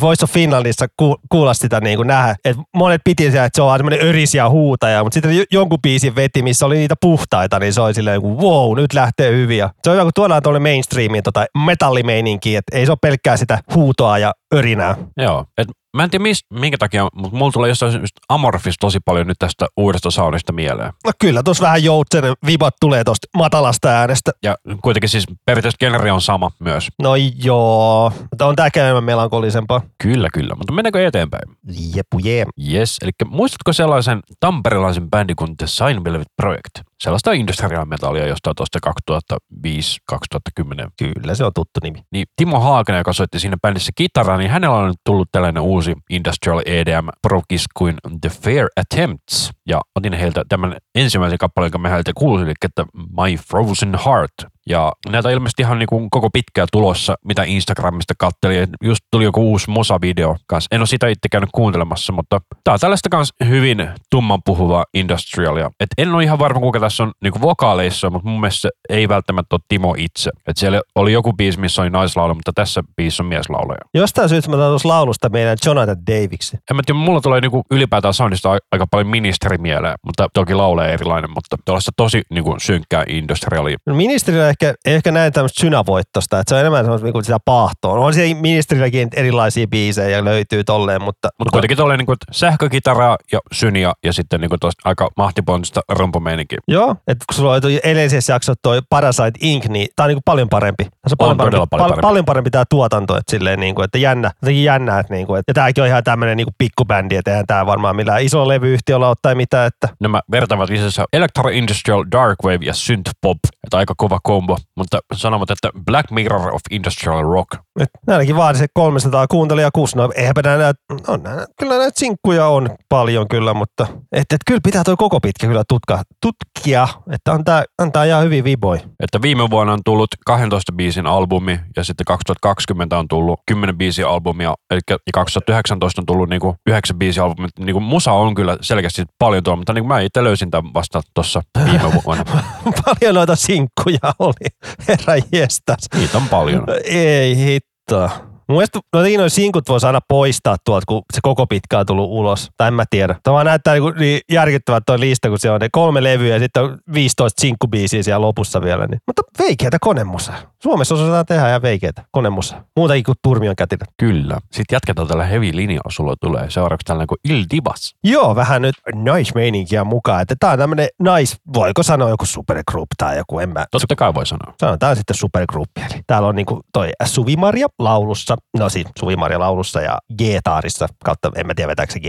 Voice of Finlandissa ku, kuulla sitä niin kuin nähdä. Että monet piti siellä, että se on vaan semmoinen örisiä huutaja, mutta sitten jo- jonkun biisin veti, missä oli niitä puhtaita, niin se oli silleen, kuin, wow, nyt lähtee hyvin. Ja se on hyvä, kun tuodaan tuolle mainstreamiin tota metallimeininkiä, että ei se ole pelkkää sitä huutoa ja örinää. Joo. Et mä en tiedä mist, minkä takia, mutta mulla tulee jostain syystä Amorphis tosi paljon nyt tästä uudesta soundista mieleen. No kyllä, tuossa vähän joutsenen vibat tulee tuosta matalasta äänestä. Ja kuitenkin siis periaatteessa genre on sama myös. No joo, mutta on tääkään enemmän melankolisempaa. Kyllä, kyllä. Mutta mennäänkö eteenpäin? Jepu jee. Yes. Eli muistatko sellaisen tamperilaisen bändin kuin The Sign Velvet Project? Sellaista industrial metallia jostain tuosta 2005-2010. Kyllä, se on tuttu nimi. Niin Timo Haakana, joka soitti siinä bändissä kitaraa, niin hänellä on nyt tullut tällainen uusi industrial EDM prokis kuin The Fair Attempts. Ja otin heiltä tämän ensimmäisen kappaleen, jonka me heiltä kuulin, eli että My Frozen Heart. Ja näitä on ilmeisesti ihan niin kuin koko pitkää tulossa, mitä Instagramista katteli. Et Just tuli joku uusi Mosa-video kanssa. En ole sitä itse käynyt kuuntelemassa, mutta tää on tällaista kanssa hyvin tumman puhuvaa industrialia. Et en ole ihan varma, kuka tässä on niin vokaaleissa, mutta mun mielestä ei välttämättä ole Timo itse. Et siellä oli joku biisi, missä oli naislaulu, mutta tässä biisissä on mieslaulaja. Jostain syystä mä tuossa laulusta meidän Jonathan Daviksi. En mä tiedä, mulla tulee niinku ylipäätään soundista aika paljon ministeri mieleen, mutta toki laulee erilainen, mutta tuollaista tosi niinku synkkää industrialia. No Ministerillä ehkä, ehkä näin tämmöistä synävoittosta, että se on enemmän semmoista niinku sitä paahtoa. On siellä ministerilläkin erilaisia biisejä löytyy tolleen, mutta, Mutta kuitenkin niinku että sähkökitaraa ja syniä ja sitten niinku tosta aika mahtipontista rumpumeininkiä. Joo, että kun sulla toi edellisessä jaksossa toi Parasite Inc., niin tää on niinku paljon parempi. Tässä on, On paljon, todella parempi, paljon pal- parempi. paljon parempi tää tuotanto, että silleen niinku, että jännä, jotenkin jännä, että niinku, että ja tääkin on ihan tämmönen niinku pikkubändi, että eihän tää varmaan millään isolla levyyhtiöllä ole tai mitä, että Nämä vertaavat itse asiassa Electro Industrial Dark Wave ja Synth Pop, että aika kova kombo, mutta sanovat, että Black Mirror of Industrial Rock. Et näilläkin vaadi se 300 kuuntelijaa kuusi. No eihän näitä, on nää, kyllä näitä sinkkuja on paljon kyllä, mutta et, et kyllä pitää toi koko pitkä kyllä tutka, tutkia, että antaa, antaa ihan hyvin viboi. Että viime vuonna on tullut 12 biisin albumi ja sitten 2020 on tullut 10 biisin albumia, eli ja 2019 on tullut niinku 9 biisin albumia. Niinku musa on kyllä selkeästi paljon tuo, mutta niinku mä itse löysin tämän vasta tuossa viime vuonna. paljon noita sinkkuja oli, herra jestas. Niitä on paljon. Ei да. Mun mielestä jotenkin noin sinkut voisi aina poistaa tuolta, kun se koko pitkä on tullut ulos. Tai en mä tiedä. Tämä vaan näyttää niin, niin järkyttävät tuo lista, kun siellä on ne kolme levyä ja sitten on 15 sinkkubiisiä siellä lopussa vielä. Niin. Mutta veikeätä konemusa. Suomessa osataan tehdä ihan veikeätä konemusa. Muutakin kuin turmion kätilö. Kyllä. Sitten jatketaan tällä heavy linjalla, sulla tulee seuraavaksi tällainen kuin Il Divas. Joo, vähän nyt naismeininkiä mukaan. Että tää on tämmönen nais, voiko sanoa joku supergroup tai joku, en mä. Totta kai voi sanoa. Sanotaan sitten supergruppi. Eli täällä on niinku toi Suvimaria laulussa, no siis Suvimaria laulussa ja Geetaarissa, kautta en mä tiedä vetääkö se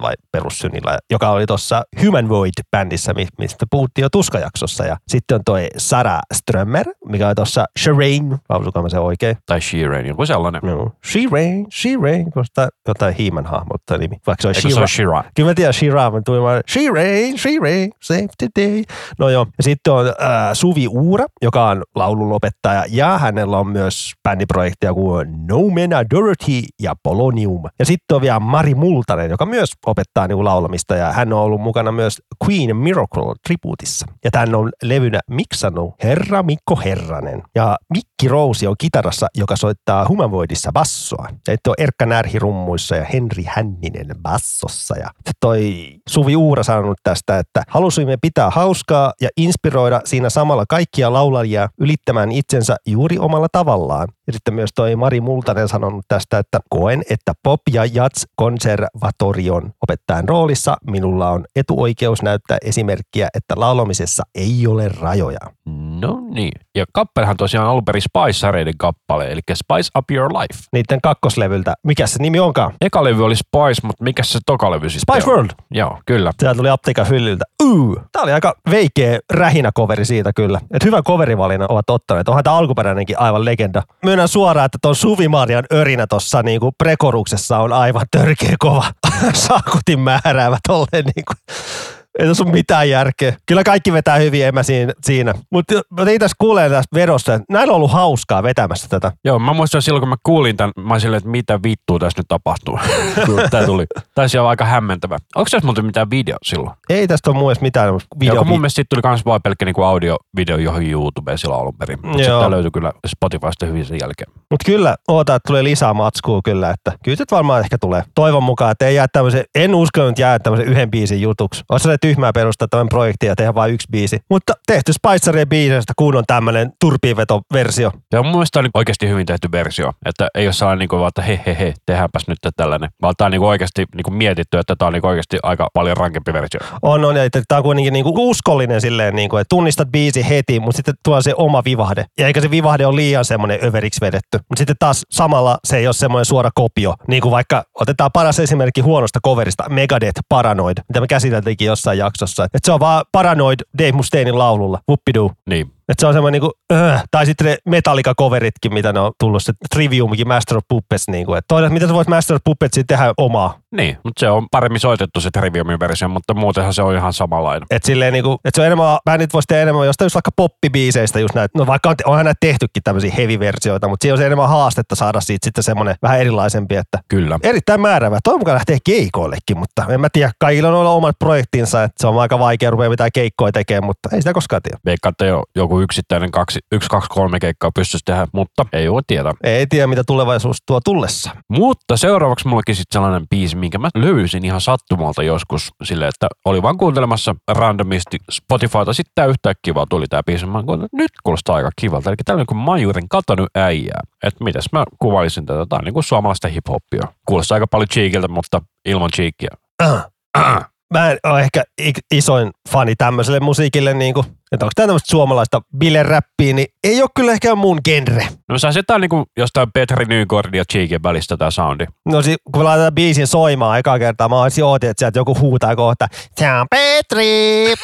vai perussynillä, joka oli tuossa Human Void-bändissä, mi- mistä puhuttiin jo tuskajaksossa. Ja sitten on toi Sara Strömmer, mikä on tuossa Shireen, lausukaa mä se oikein. Tai Sheeran, joku sellainen. No, Shireen, Shireen, koska jotain He-Man hahmottaa nimi, vaikka se on Eikö se Shira. Kyllä mä tiedän Shira, mutta tuli vaan Shireen, Shireen, save the day. No joo, ja sitten on äh, Suvi Uura, joka on laululopettaja, ja hänellä on myös bändiprojekteja kuin No Mena Dorothy ja Polonium. Ja sitten on vielä Mari Multanen, joka myös opettaa niinku laulamista, ja hän on ollut mukana myös Queen Miracle tribuutissa. Ja tän on levynä miksannut Herra Mikko Herranen. Ja Mikki Rousi on kitarassa, joka soittaa Humanoidissa bassoa. Ja sitten on Erkka Närhi rummuissa ja Henri Hänninen bassossa. Ja toi Suvi Uura sanonut tästä, että halusimme pitää hauskaa ja inspiroida siinä samalla kaikkia laulajia ylittämään itsensä juuri omalla tavallaan. Ja sitten myös toi Mari Multanen sanonut tästä, että koen, että pop- ja jazz-konservatorion opettajan roolissa minulla on etuoikeus näyttää esimerkkiä, että laulamisessa ei ole rajoja. No niin. Ja kappalehan tosiaan alun perin Spice-säreiden kappale, eli Spice Up Your Life. Niiden kakkoslevyltä. Mikä se nimi onkaan? Eka levy oli Spice, mutta mikä se toka levy sitten Spice on? World. Joo, kyllä. Sieltä tuli apteekan hyllyltä. Uh, tää oli aika veikeä rähinäkoveri siitä kyllä. Et hyvän coverivalinnan ovat ottaneet. Onhan tämä alkuperäinenkin aivan legenda. Myönnän suoraan, että ton Suvi Marjan örinä tuossa niinku prekoruksessa on aivan törkeä kova. Saakutin määräävä tolleen niinku. Ei tässä ole mitään järkeä. Kyllä kaikki vetää hyvin, en mä siinä. siinä. Mutta mä tein tässä kuulee tästä vedosta, näillä on ollut hauskaa vetämässä tätä. Joo, mä muistan silloin, kun mä kuulin tämän, mä silleen, että mitä vittua tässä nyt tapahtuu. tää tuli. Taisi olla aika hämmentävä. Onko tässä muuten mitään video silloin? Ei tästä ole mielestä mitään Video. Joo, mun mielestä siitä tuli myös vain pelkkä niinku audio-video johon YouTubeen silloin alun perin. Mutta sitten löytyi kyllä Spotifysta hyvin sen jälkeen. Mutta kyllä, oota, että tulee lisää matskua kyllä, että kyllä varmaan ehkä tulee. Toivon mukaan, että ei jää tämmöisen, en usko, että jää tämmöisen yhden biisin jutuksi. On se tyhmää perustaa tämän projektin ja tehdä vain yksi biisi. Mutta tehty Spicerien biisestä, kun on tämmöinen turpiinveto-versio. Ja mun mielestä on niinku oikeasti hyvin tehty versio. Että ei ole sellainen, niinku, vaan, että he he he, tehdäänpäs nyt tällainen. Vaan tää on niinku oikeasti niinku mietitty, että tää on niinku oikeasti aika paljon rankempi versio. On, on, ja tämä on kuitenkin niinku uskollinen silleen, niinku, että tunnistat biisi heti, mutta sitten tuo se oma vivahde. Ja eikä se vivahde ole liian semmoinen överiksi vedetty. Mutta sitten taas samalla se ei ole semmoinen suora kopio. Niin kuin vaikka otetaan paras esimerkki huonosta coverista, Megadeth Paranoid, mitä me käsiteltiinkin jossain jossain jaksossa. Että se on vaan Paranoid Dave Mustainin laululla. Whoopidoo. Niin. Että se on semmoinen niinku, öö, tai sitten ne Metallica-coveritkin, mitä ne on tullut, se Triviumkin Master of Puppets, niinku, että toinen, mitä sä voit Master of Puppetsin tehdä omaa. Niin, mutta se on paremmin soitettu se Triviumin versio, mutta muutenhan se on ihan samanlainen. Että silleen niinku, että se on enemmän, bändit voisi tehdä enemmän jostain just vaikka poppibiiseistä just näitä, no vaikka on, onhan näitä tehtykin tämmöisiä heavy-versioita, mutta siinä on se enemmän haastetta saada siitä sitten semmoinen vähän erilaisempi, että Kyllä. erittäin määrävä. Toivon mukaan lähtee keikoillekin, mutta en mä tiedä, kaikilla on omat projektinsa, että se on aika vaikea rupea mitään keikkoja tekemään, mutta ei sitä koskaan tiedä. Veikkaan, että jo joku yksittäinen kaksi, yksi, kaksi, kolme keikkaa pystyisi tehdä, mutta ei voi tietää. Ei tiedä, mitä tulevaisuus tuo tullessa. Mutta seuraavaksi mullakin sitten sellainen biisi, minkä mä löysin ihan sattumalta joskus silleen, että oli vaan kuuntelemassa randomisti Spotifyta. Sitten tää yhtäkkiä vaan tuli tää biisi. Mä kuulin, että nyt kuulostaa aika kivalta. Eli tällainen kuin Majurin katanut äijää. Että mitäs mä kuvailisin tätä. Tää on niin kuin suomalaista hip-hoppia. Kuulostaa aika paljon cheekiltä, mutta ilman cheekia. Äh. Äh. Mä en ole ehkä isoin fani tämmöiselle musiikille, niin kuin, että onko tämä tämmöistä suomalaista bileräppiä, niin ei ole kyllä ehkä mun genre. No sä tää on niinku jostain Petri Nykordin ja Cheekin välistä tää soundi. No si- kun laitetaan biisin soimaan ekaa kertaa, mä olisin ootin, että sieltä joku huutaa kohta, se on Petri!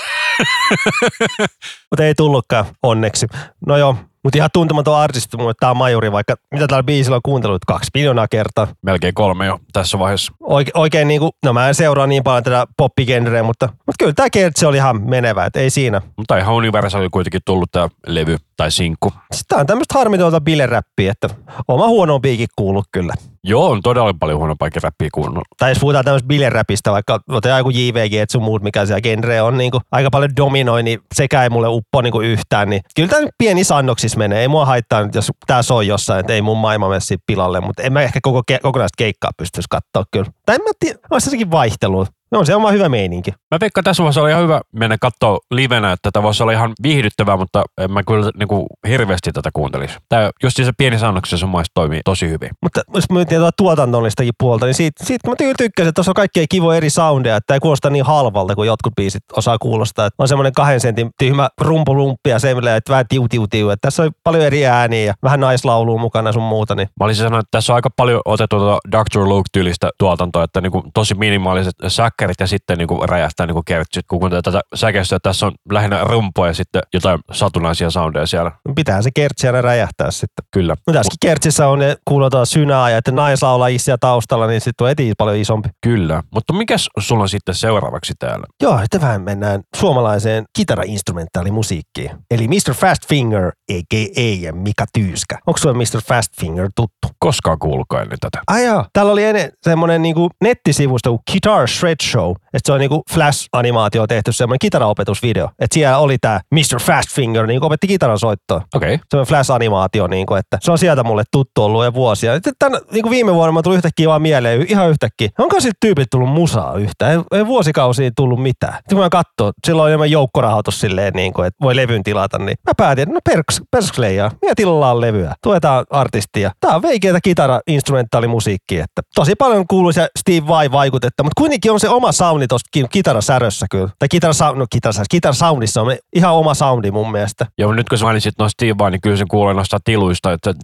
Mutta ei tullutkaan, onneksi. No joo, mutta ihan tuntematon artisti, mutta tää on majuri, vaikka mitä tällä biisillä on kuuntelut kaksi miljoonaa kertaa. Melkein kolme jo tässä vaiheessa. Oike, oikein niinku, no mä en seuraa niin paljon tätä poppigenreä, mutta, mutta kyllä tää kertsi oli ihan menevä, että ei siinä. Mutta ihan universaali kuitenkin tullut tää levy tai sinkku. Sitten tää on tämmöistä harmitonta bileräppiä, että oma huono piikin kuullut kyllä. Joo, on todella paljon huonompaa räppiä kuunnellut. Tai jos puhutaan tämmöistä bileräpistä, vaikka otetaan joku JVG, et sun muut, mikä siellä genre on niin kuin, aika paljon dominoi, niin sekä ei mulle uppo niin kuin yhtään. Niin kyllä tämä pieni sannoksissa menee. Ei mua haittaa, jos tämä soi jossain, että ei mun maailma mene pilalle, mutta en mä ehkä koko ke- kokonaista keikkaa pystyisi katsoa kyllä. Tai en mä tiedä, olisi sekin vaihtelua. No se on vaan hyvä meininki. Mä veikkaan, tässä voisi olla ihan hyvä mennä katsoa livenä, että tämä voisi olla ihan viihdyttävää, mutta en mä kyllä niin kuin hirveästi tätä kuuntelisi. Tämä just se pieni sanoksessa mun mielestä toimii tosi hyvin. Mutta jos mä mietin tuota tuotannollistakin puolta, niin siitä, siitä mä ty- tykkäsin, että tuossa on kaikkia kivoja eri soundeja, että ei kuulosta niin halvalta kuin jotkut biisit osaa kuulostaa. Että on semmoinen kahden sentin tyhmä rumpulumppi ja semmoinen, että vähän tiu tiu tiu. Että tässä on paljon eri ääniä ja vähän naislaulua mukana sun muuta. Niin Mä olisin sanonut, että tässä on aika paljon otettu tuota Dr. Luke-tyylistä tuotantoa, että niin kuin tosi minimaaliset säkkärit ja sitten niin kuin räjähtää niin kuin kertsit. Kun kuuntelee tätä säkeistöä, tässä on lähinnä rumpoa ja sitten jotain satunnaisia soundeja siellä. pitää se kertsi aina räjähtää sitten. Kyllä. No tässäkin kertsissä on ne kuulotaan synää ja että naislaulajissa taustalla, niin sitten on eti paljon isompi. Kyllä. Mutta mikäs sulla on sitten seuraavaksi täällä? Joo, sitten vähän mennään suomalaiseen kitara-instrumentaalimusiikkiin. Eli Mr. Fast Finger, a.k.a. Mika Tyyskä. Onko sulle Mr. Fast Finger tuttu? Koskaan kuullutkaan ennen tätä. Ai joo. Täällä oli ennen semmoinen niinku nettisivusto kuin Guitar Shred Show. Että se on niinku Flash-animaatio tehty semmoinen kitaraopetusvideo. Että siellä oli tämä Mr. Fast Finger, niin opetti kitaran soittoa. Okei. Okay. Se on Flash-animaatio, niin kuin, että se on sieltä mulle tuttu ollut jo vuosia. Sitten tämän, niin kuin viime vuonna mä tuli yhtäkkiä vaan mieleen, ihan yhtäkkiä. Onko siltä tyypit tullut musaa yhtään? Ei, ei vuosikausia tullut mitään. Sitten kun mä katsoin, silloin on enemmän joukkorahoitus silleen, niin kuin, että voi levyn tilata, niin mä päätin, että no perks, perskleijaa, minä tilalla levyä. Tuetaan artistia. Tää on veikeätä kitara-instrumentaalimusiikkia, että tosi paljon kuuluu se Steve Vai vaikutetta, mutta kuitenkin on se oma soundi tuossa kitarasärössä kyllä. Tai kitara, no, kitara, kitarasoundissa on ihan oma soundi mun mielestä. Ja nyt kun sä mainitsit noista Steve niin kyllä se kuulee noista tiluista, että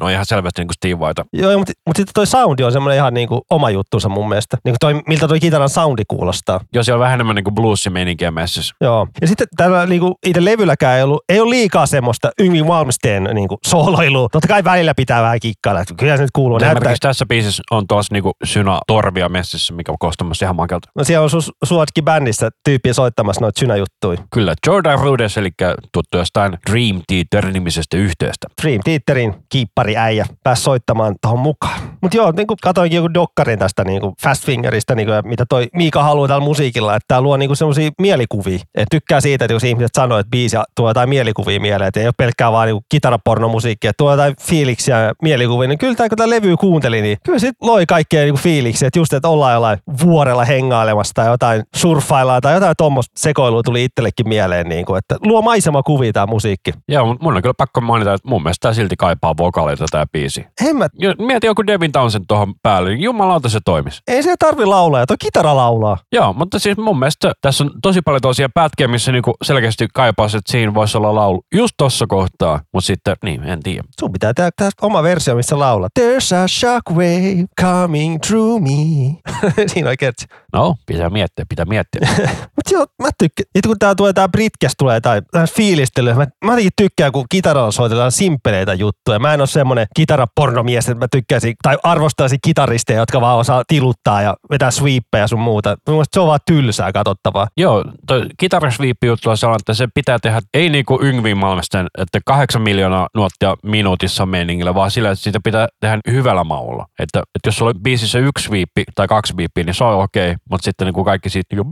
on ihan selvästi niin kuin Steve Vaita. Joo, mutta, mutta sitten toi soundi on semmoinen ihan niinku oma juttunsa mun mielestä. Niinku toi, miltä toi kitaran soundi kuulostaa. Joo, siellä on vähän enemmän niin kuin bluesimeininkiä messissä. Joo. Ja sitten tällä niinku, itse levylläkään ei, ollut, ei ole liikaa semmoista Yngvi Malmsteen niinku, sooloilua. Totta kai välillä pitää vähän kikkailla. Kyllä se nyt kuuluu. Näyttää, Esimerkiksi tässä biisissä on tuossa niinku syna torvia messissä, mikä on koostumassa ihan makelta. no siellä on su, Suotkin bändissä tyyppiä soittamassa noita synäjuttuja. Kyllä, Jordan Rudess, eli tuttu jostain Dream Theater-nimisestä yhteestä. Dream Theaterin kiippari äijä pääsi soittamaan tuohon mukaan. Mutta joo, niin katoinkin joku dokkarin tästä niin kuin Fast Fingeristä, niin kuin, mitä toi Miika haluaa tällä musiikilla, että tämä luo niin semmoisia mielikuvia. Et tykkää siitä, että jos ihmiset sanoo, että biisi tuo jotain mielikuvia mieleen, että ei ole pelkkää vaan niin kitarapornomusiikkia, tuo jotain fiiliksiä ja mielikuvia, niin kyllä tämä, kun tämä levy kuunteli, niin kyllä sit loi kaikkea niin fiiliksiä, että just, että ollaan jollain vuorella hengailemassa tai jotain surffaillaan tai jotain tuommoista sekoilua tuli itsellekin mieleen, niin kuin, että luo maisemakuvia tämä musiikki. Joo, mutta mun on kyllä pakko mainita, että mun mielestä tämä silti kaipaa vokaaleita tämä biisi. En mä, Mieti joku Devin Townsend tuohon päälle, niin jumalauta se toimisi. ei se tarvi laulaa, tuo kitara laulaa. Joo, mutta siis mun mielestä tässä on tosi paljon tosiaan pätkiä, missä niinku selkeästi kaipaisi, että siinä voisi olla laulu just tossa kohtaa. Mutta sitten, niin, en tiedä. Sun pitää tehdä oma versio, missä laulaa. There's a shockwave coming through me. Siinä oikein. No, pitää miettiä, pitää miettiä. Mutta joo, mä tykkään. Kun tää tulee tää Britkes tulee tai tää fiilistely, mä, mä jotenkin tykkään, kun kitaralla soitellaan simppeleitä juttuja. Mä en ole semmonen kitarapornomies, että mä tykkäisin tai arvostaisin kitaristeja, jotka vaan osaa tiluttaa ja vetää sweepejä sun muuta. Mun mielestä se on vaan tylsää katsottavaa. Joo, toi kitarasviippi juttu on sellainen, että se pitää tehdä, ei niin kuin Yngvin Malmsten, että kahdeksan miljoonaa nuottia minuutissa meningillä, vaan sillä, että sitä pitää tehdä hyvällä maulla. Että, että jos sulla on biisissä yksi viippi tai kaksi viippiä, niin se on okei, mutta sitten niin kuin kaikki siitä niin,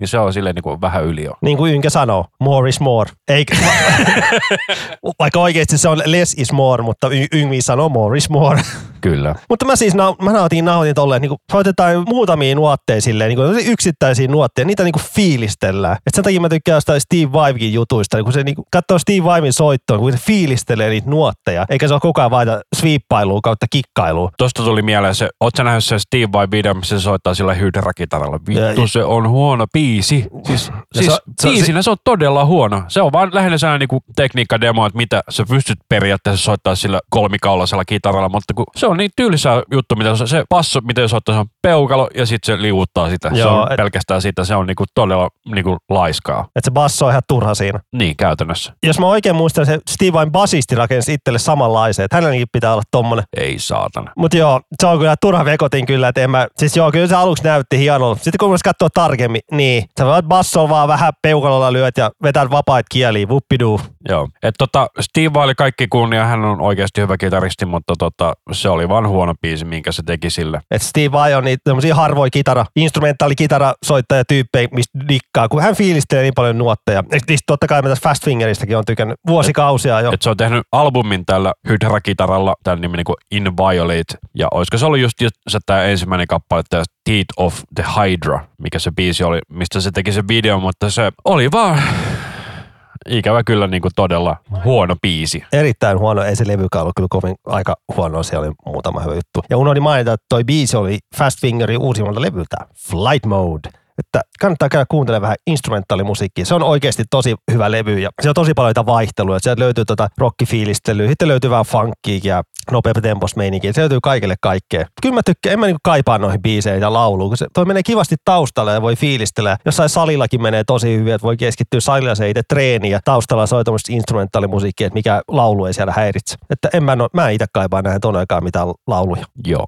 niin se on silleen niin kuin vähän yli jo. Niin kuin Ynkä sanoo, more is more. Eikä, vaikka oikeasti se on less is more, mutta Y- Yngvi sanoo more is more. Kyllä. Mutta mä siis na- mä nautin, nautin tolleen, niin soitetaan muutamia nuotteja silleen, niin kuin yksittäisiä nuotteja, niitä niin kuin fiilistellään. Et sen takia mä tykkään jostain Steve Vaivikin jutuista, niin kun se niin kuin, katsoo Steve Vaivin soittoa, kun se fiilistelee niitä nuotteja, eikä se ole koko ajan vaita sweeppailua kautta kikkailua. Tuosta tuli mieleen se, ootko nähnyt se Steve Vai video, missä se soittaa sillä hydra-kitaralla? Vittu, Ja- se on huono biisi. Siis, Ja siis se- se- biisinä se on todella huono. Se on vaan lähinnä sellainen niinku tekniikkademo, että mitä sä pystyt periaatteessa soittaa sillä kolmikaulaisella kitaralla, mutta kun se on niin tylsä juttu, mitä se, se passo, miten se soittaa, se on peukalo ja sitten se liuuttaa sitä. se Joo, on et- pelkästään sitä, se on niinku todella niinku laiskaa. Että se basso on ihan turha siinä. Niin, käytännössä. Jos mä oikein muistan, se Steve Vain basisti rakensi itselle samanlaisen, että hänelläkin pitää olla tommonen. Ei saatana. Mutta joo, se on kyllä turha vekotin kyllä, että en mä, siis joo, kyllä se aluksi näytti hienolta. Sitten kun mä katsoo tarkemmin, niin sä voit bassolla vaan vähän peukalolla lyöt ja vetää vapaat kieliä, vuppiduu. Joo. Et tota, Steve Vai oli kaikki kunnia, hän on oikeasti hyvä kitaristi, mutta tota, se oli vaan huono biisi, minkä se teki sille. Että Steve Vai on niitä tämmöisiä harvoja kitara, instrumentaalikitarasoittajatyyppejä, mistä dikkaa, kun hän fiilistelee niin paljon nuotteja. Et niistä totta kai mä tässä Fast Fingeristäkin on tykännyt vuosikausia jo. Et se on tehnyt albumin tällä Hydra-kitaralla, tämän nimi niin kuin In Violate, ja olisiko se ollut just se tämä ensimmäinen kappale, tämä Teeth of the Hydra, mikä se biisi oli, mistä se teki sen videon, mutta se oli vaan ikävä kyllä niin kuin todella huono biisi. Erittäin huono, ei se levykään ollut kyllä kovin aika huono, siellä oli muutama hyvä juttu. Ja unohdin mainita, että toi biisi oli Fast Fingerin uusimmalta levyltä, Flight Mode. Että kannattaa käydä kuuntelemaan vähän instrumentaalimusiikkia. Se on oikeasti tosi hyvä levy ja se on tosi paljon niitä vaihteluja. Sieltä löytyy tota rockifiilistelyä, sitten löytyy vähän funkia ja nopea tempos meininkiä. Se löytyy kaikille kaikkea. Kyllä mä tykkään, en mä niinku kaipaa noihin biiseihin ja lauluun, kun se toi menee kivasti taustalle ja voi fiilistellä. Jossain salillakin menee tosi hyvin, että voi keskittyä salilla se itse treeniin ja taustalla soi tämmöistä instrumentaalimusiikkia, että mikä laulu ei siellä häiritse. Että en mä, no, mä itse kaipaa näin ton aikaan mitään lauluja. Joo.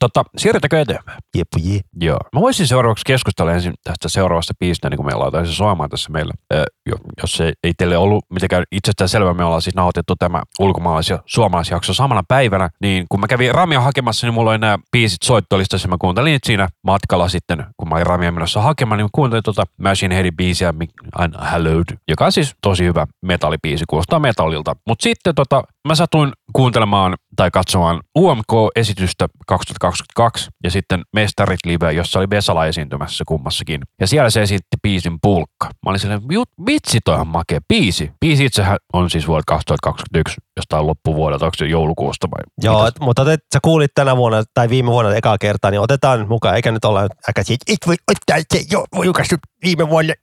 Tota, siirrytäänkö eteenpäin? Jeppu jee. Joo. Mä voisin seuraavaksi keskustella ensin tästä seuraavasta biisistä, niin kuin meillä on se soimaan tässä meillä. Ö, jo- jos se ei teille ollut mitenkään itsestään selvä, me ollaan siis nauhoitettu tämä ulkomaalais- ja suomalaisjakso samana päivänä, niin kun mä kävin Ramia hakemassa, niin mulla oli nämä biisit soittolistassa, ja mä kuuntelin niitä siinä matkalla sitten, kun mä olin Ramia menossa hakemaan, niin mä kuuntelin tuota Machine Headin biisiä I'm Hallowed, joka on siis tosi hyvä metallibiisi, kuulostaa metallilta. Mutta sitten tota, mä satuin kuuntelemaan tai katsomaan UMK-esitystä 2022 ja sitten Mestarit Live, jossa oli Vesala esiintymässä kummassakin. Ja siellä se esitti biisin Pulkka. Mä olin silleen, "Jut- vitsi toi on makea biisi. Biisi itsehän on siis vuodelta 2021, jostain loppuvuodelta, onko se joulukuusta vai? Joo, mitäs? et, mutta otet, sä kuulit tänä vuonna tai viime vuonna ekaa kertaa, niin otetaan nyt mukaan, eikä nyt olla että et voi ottaa se jo julkaistu viime vuonna.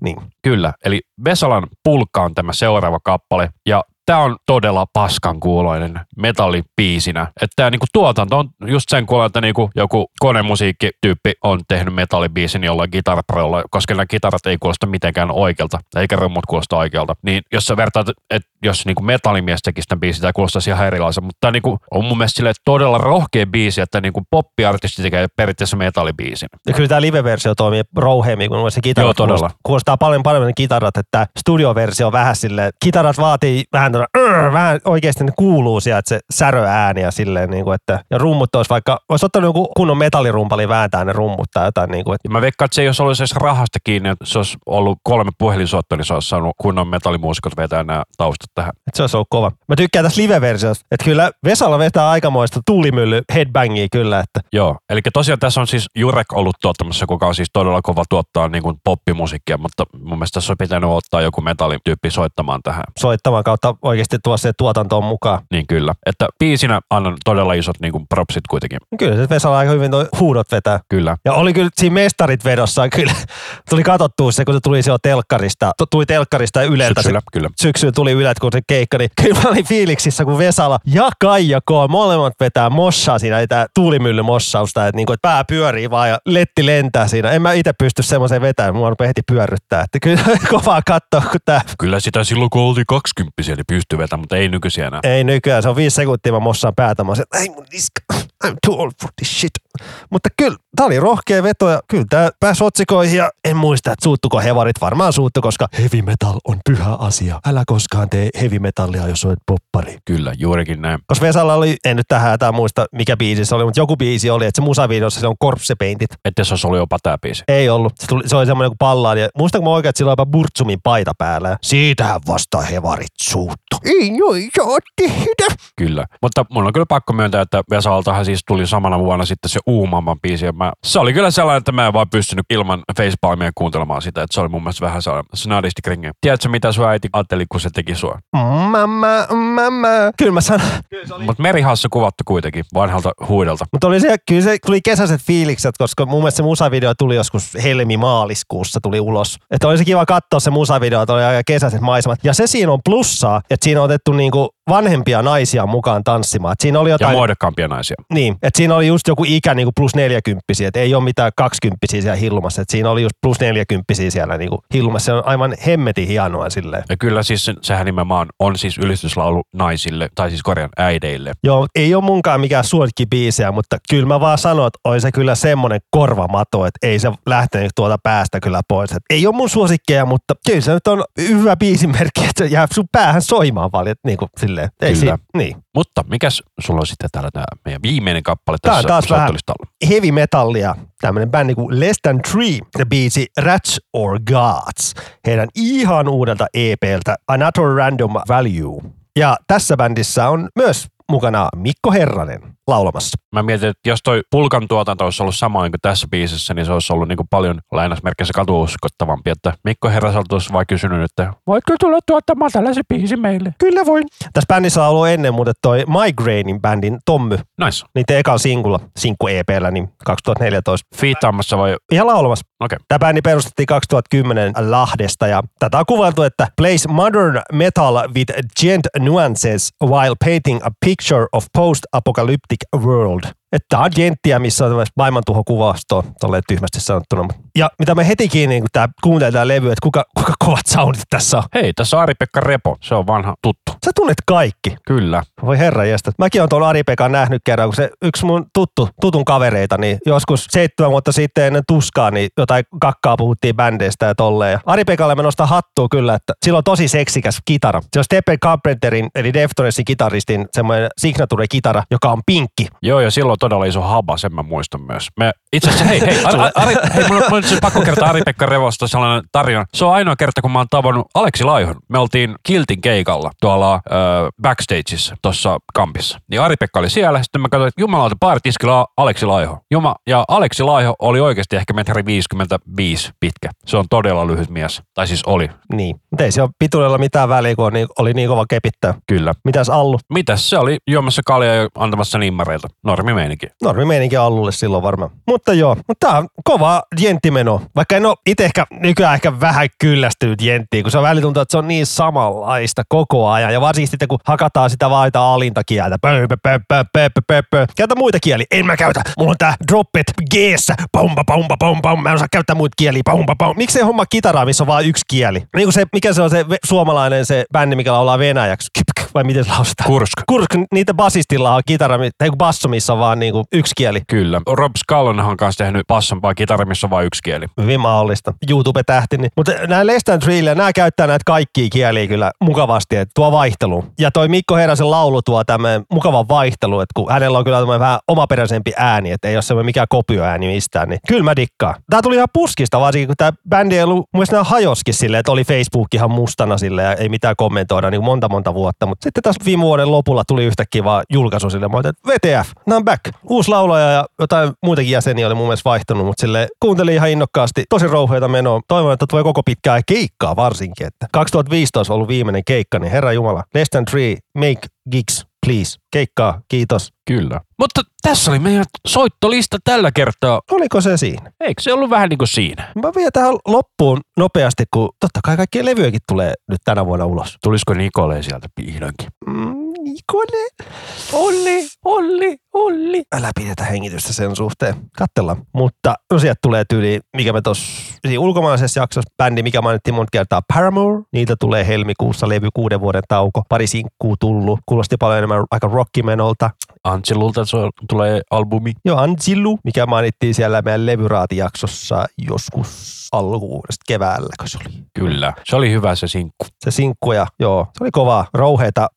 Niin. Kyllä, eli Vesalan Pulkka on tämä seuraava kappale, ja tämä on todella paskan kuuloinen metallipiisinä. Että tämä niinku tuotanto on just sen kuuloinen, että niinku joku konemusiikkityyppi on tehnyt metallibiisin jollain kitaraprolla, koska nämä kitarat ei kuulosta mitenkään oikealta, eikä rummut kuulosta oikealta. Niin jos sä vertaat, että jos niinku metallimies tekisi tämän biisin, tämä kuulostaisi ihan erilaiselta, mutta tämä niinku on mun mielestä todella rohkea biisi, että niinku poppiartisti tekee periaatteessa metallibiisin. Ja kyllä tämä live-versio toimii rouheemmin kuin se kitarat. Joo, todella. Kuulostaa, paljon paremmin ne kitarat, että studioversio on vähän silleen, kitarat vaatii vähän, "Arr", vähän oikeasti ne kuuluu sieltä se säröääni ja silleen, niin kuin, että, ja rummut olisi vaikka, olisi ottanut joku kunnon metallirumpali vääntää ne rummut tai jotain, niin kuin, että Ja mä veikkaan, että se ei olisi ollut edes rahasta kiinni, että se olisi ollut kolme puhelinsoittoa, niin se olisi saanut kunnon metallimuusikot vetää nämä taustat tähän. että se olisi ollut kova. Mä tykkään tästä live-versiosta, että kyllä Vesala vetää aikamoista tuulimylly headbangia kyllä, että Joo, eli tosiaan tässä on siis Jurek ollut tuottamassa, kuka on siis todella kova tuottaa niin kuin poppimusiikkia, mutta mun mielestä tässä on pitänyt ottaa joku metallityyppi soittamaan tähän. soittamaan kautta oikeasti tuo se tuotantoon mukaan. Niin kyllä. Että biisinä annan todella isot niin kuin propsit kuitenkin. Kyllä se Vesala aika hyvin toi huudot vetää. Kyllä. Ja oli kyllä siinä mestarit vedossa, kyllä tuli katsottua se, kun se tuli siellä telkkarista, tu- tuli telkkarista ja Yleltä. Syksyllä, se, kyllä. syksyllä tuli Yleltä, kun se keikka, niin kyllä mä olin fiiliksissä, kun Vesala ja Kaija K. molemmat vetää mossaa siinä, tää tuulimylly mossausta, että, niinku, että pää pyörii vaan ja letti lentää siinä. En mä itse pysty semmoiseen vetämään, mua rupeaa heti pyörryttää. Että kyllä kovaa katsoa, kun tää Kyllä sitä silloin, kun oltiin 20 niin pystyi vetämään, mutta ei nykyisiä enää. Ei nykyään, se on viisi sekuntia, mä mossaan päätä. Mä että ei mun niska, I'm too old for this shit. Mutta kyllä, tää oli rohkea veto ja kyllä tää pääsi otsikoihin ja en muista, että suuttuko hevarit. Varmaan suuttu, koska heavy metal on pyhä asia. Älä koskaan tee heavy metallia, jos olet poppari. Kyllä, juurikin näin. Koska Vesalla oli, en nyt tähän hätään muista mikä biisi se oli, mutta joku biisi oli, että se musavideossa se on Corpse Paintit. Että se olisi ollut jopa tämä biisi. Ei ollut. Se, tuli, se oli semmoinen kuin pallaali. Muistanko mä oikein, että sillä oli jopa Burtsumin paita päällä. Siitähän vasta hevarit suuttu. Ei saa tehdä. Kyllä. Mutta mun on kyllä pakko myöntää, että Vesaltahan siis tuli samana vuonna sitten se uumamman biisi. Ja mä, se oli kyllä sellainen, että mä en vaan pystynyt ilman facepalmia kuuntelemaan sitä. Että se oli mun mielestä vähän sellainen snadisti kringi. Tiedätkö, mitä sun äiti ajatteli, kun se teki sua? Mamma, mamma. Kyllä mä sanon. Mutta merihassa kuvattu kuitenkin vanhalta huidelta. Mutta oli se, kyllä se tuli kesäiset fiilikset, koska mun mielestä se musavideo tuli joskus helmi-maaliskuussa tuli ulos. Että oli se kiva katsoa se musavideo, että oli aika kesäiset maisemat. Ja se siinä on plussaa, että siinä on otettu niinku vanhempia naisia mukaan tanssimaan. Et siinä oli Ja jotain... muodokkaampia naisia. Niin, että siinä oli just joku ikä niinku plus neljäkymppisiä, että ei ole mitään kaksikymppisiä siellä hillumassa, että siinä oli just plus neljäkymppisiä siellä niinku hillumassa. Se on aivan hemmetin hienoa silleen. Ja kyllä siis se- sehän nimenomaan on siis ylistyslaulu naisille, tai siis korjan äideille. Joo, ei ole munkaan mikään suosikkibiisejä, mutta kyllä mä vaan sanon, että oli se kyllä semmoinen korvamato, että ei se lähtenyt tuolta päästä kyllä pois. Et ei ole mun suosikkeja, mutta kyllä se nyt on hyvä biisimerkki, se jää sun päähän soimaan paljon, niin kuin silleen. Ei Kyllä. Si- niin. Mutta mikäs sulla on sitten täällä tämä meidän viimeinen kappale Tää on tässä taas vähän heavy metallia, tämmöinen bändi kuin Less Than Three, ja biisi Rats or Gods, heidän ihan uudelta EPltä Another Random Value. Ja tässä bändissä on myös mukana Mikko Herranen laulamassa. Mä mietin, että jos toi Pulkan tuotanto olisi ollut samoin kuin tässä biisissä, niin se olisi ollut niin kuin paljon lainausmerkeissä katuuskottavampi. Että Mikko Herraselta olisi vaan kysynyt, että voitko tulla tuottamaan tällaisen biisin meille? Kyllä voin. Tässä bändissä on ollut ennen muuten toi Migrainin bändin Tommy, Nice. niiden ekan sinkulla, sinkku EPllä, niin 2014. Fiittaamassa vai? Ihan laulamassa. Okei. Okay. Tämä bändi perustettiin 2010 Lahdesta ja tätä on kuvailtu, että plays modern metal with gent nuances while painting a picture of post-apocalyptic world. Että tämä on genttiä, missä on tämmöistä maailmantuhokuvastoa, tolleen tyhmästi sanottuna. Ja mitä me heti kiinni, kun tämä kuuntelee tämä levy, että kuka, kuka kovat soundit tässä on. Hei, tässä on Ari-Pekka Repo. Se on vanha tuttu. Sä tunnet kaikki. Kyllä. Voi herra jästä. Mäkin olen tuon Ari Pekan nähnyt kerran, kun se yksi mun tuttu, tutun kavereita, niin joskus seitsemän vuotta sitten ennen tuskaa, niin jotain kakkaa puhuttiin bändeistä ja tolleen. Ja Ari Pekalle mä nostan hattua kyllä, että sillä on tosi seksikäs kitara. Se on Stephen Carpenterin, eli Deftonesin kitaristin semmoinen signature-kitara, joka on pinkki. Joo, ja silloin on todella iso haba, sen mä muistan myös. Me, itse asiassa, hei, hei, Ari, Ari, hei mun, mun on siis pakko kertoa Ari-Pekka Revosta sellainen tarina. Se on ainoa kerta, kun mä oon tavannut Aleksi Laihon. Me oltiin Kiltin keikalla tuolla äh, backstageissa tuossa kampissa. Niin Ari-Pekka oli siellä, sitten mä katsoin, että jumalauta, baaritiskillä on Aleksi Laiho. Juma, ja Aleksi Laiho oli oikeasti ehkä metri 55 pitkä. Se on todella lyhyt mies. Tai siis oli, Niin. Mutta ei se ole pituudella mitään väliä, kun on niin, oli niin kova kepittää. kyllä. Mitäs Allu? Mitäs se oli juomassa kaljaa ja antamassa nimmareilta? Normi meininki. Normi meininki Allulle silloin varmaan. Mutta joo, mutta tää on kova jenttimeno. Vaikka en ole itse ehkä nykyään ehkä vähän kyllästynyt jenttiin, kun se on välillä tuntuu, että se on niin samanlaista koko ajan. Ja varsinkin sitten, kun hakataan sitä vaita alinta kieltä. Pö, pö, pö, pö, pö, pö, pö, pö. Käytä muita kieliä. En mä käytä. Mulla on tää droppet g Pompa, pompa, pompa. Mä en osaa käyttää muita kieliä. Pompa, pompa. Miksei homma kitaraa, missä on vain yksi kieli? Niin kuin se, mikä se on se suomalainen se bändi, mikä laulaa venäjäksi. Vai miten se lausutaan? Kursk. Kursk, niitä basistilla on kitara, tai basso, missä on vaan niinku yksi kieli. Kyllä. Rob Scallonhan on kanssa tehnyt basson vai kitara, missä on vain yksi kieli. Hyvin mahdollista. YouTube-tähti. Niin. Mutta nämä Lestan Trille, nämä käyttää näitä kaikkia kieliä kyllä mukavasti, että tuo vaihtelu. Ja toi Mikko Heräsen laulu tuo tämmöinen mukava vaihtelu, että kun hänellä on kyllä tämmöinen vähän omaperäisempi ääni, että ei ole semmoinen mikään kopioääni mistään, niin kyllä mä dikkaan. Tää tuli ihan puskista, varsinkin kun tämä bändi ei ollut, mun nämä hajoskin silleen, että oli Facebook ihan mustana sille ja ei mitään kommentoida niin monta monta vuotta. Mutta sitten taas viime vuoden lopulla tuli yhtäkkiä vaan julkaisu sille, mä että VTF, nämä on back. Uusi laulaja ja jotain muitakin jäseniä oli mun mielestä vaihtunut, mutta sille kuuntelin ihan innokkaasti. Tosi rouheita menoa. Toivon, että tulee koko pitkää keikkaa varsinkin. Että 2015 on ollut viimeinen keikka, niin herra Jumala. Less than three, make gigs, please. Keikkaa, kiitos. Kyllä. Mutta tässä oli meidän soittolista tällä kertaa. Oliko se siinä? Eikö se ollut vähän niin kuin siinä? Mä vielä tähän loppuun nopeasti, kun totta kai kaikkia levyjäkin tulee nyt tänä vuonna ulos. Tulisiko Nikole sieltä vihdoinkin? Mm, Nikole, Olli, Olli, Olli. Älä pidetä hengitystä sen suhteen. Kattellaan. Mutta no sieltä tulee tyyli, mikä me tuossa ulkomaalaisessa jaksossa, bändi, mikä mainittiin monta kertaa, Paramore. Niitä tulee helmikuussa levy, kuuden vuoden tauko. Pari sinkkuu tullut. Kuulosti paljon enemmän aika rockimenolta. Angelulta tulee albumi. Joo, Anzilu, mikä mainittiin siellä meidän levyraatijaksossa joskus alkuvuodesta keväällä, kun se oli. Kyllä. Se oli hyvä se sinkku. Se sinkku ja joo, se oli kovaa, rouheita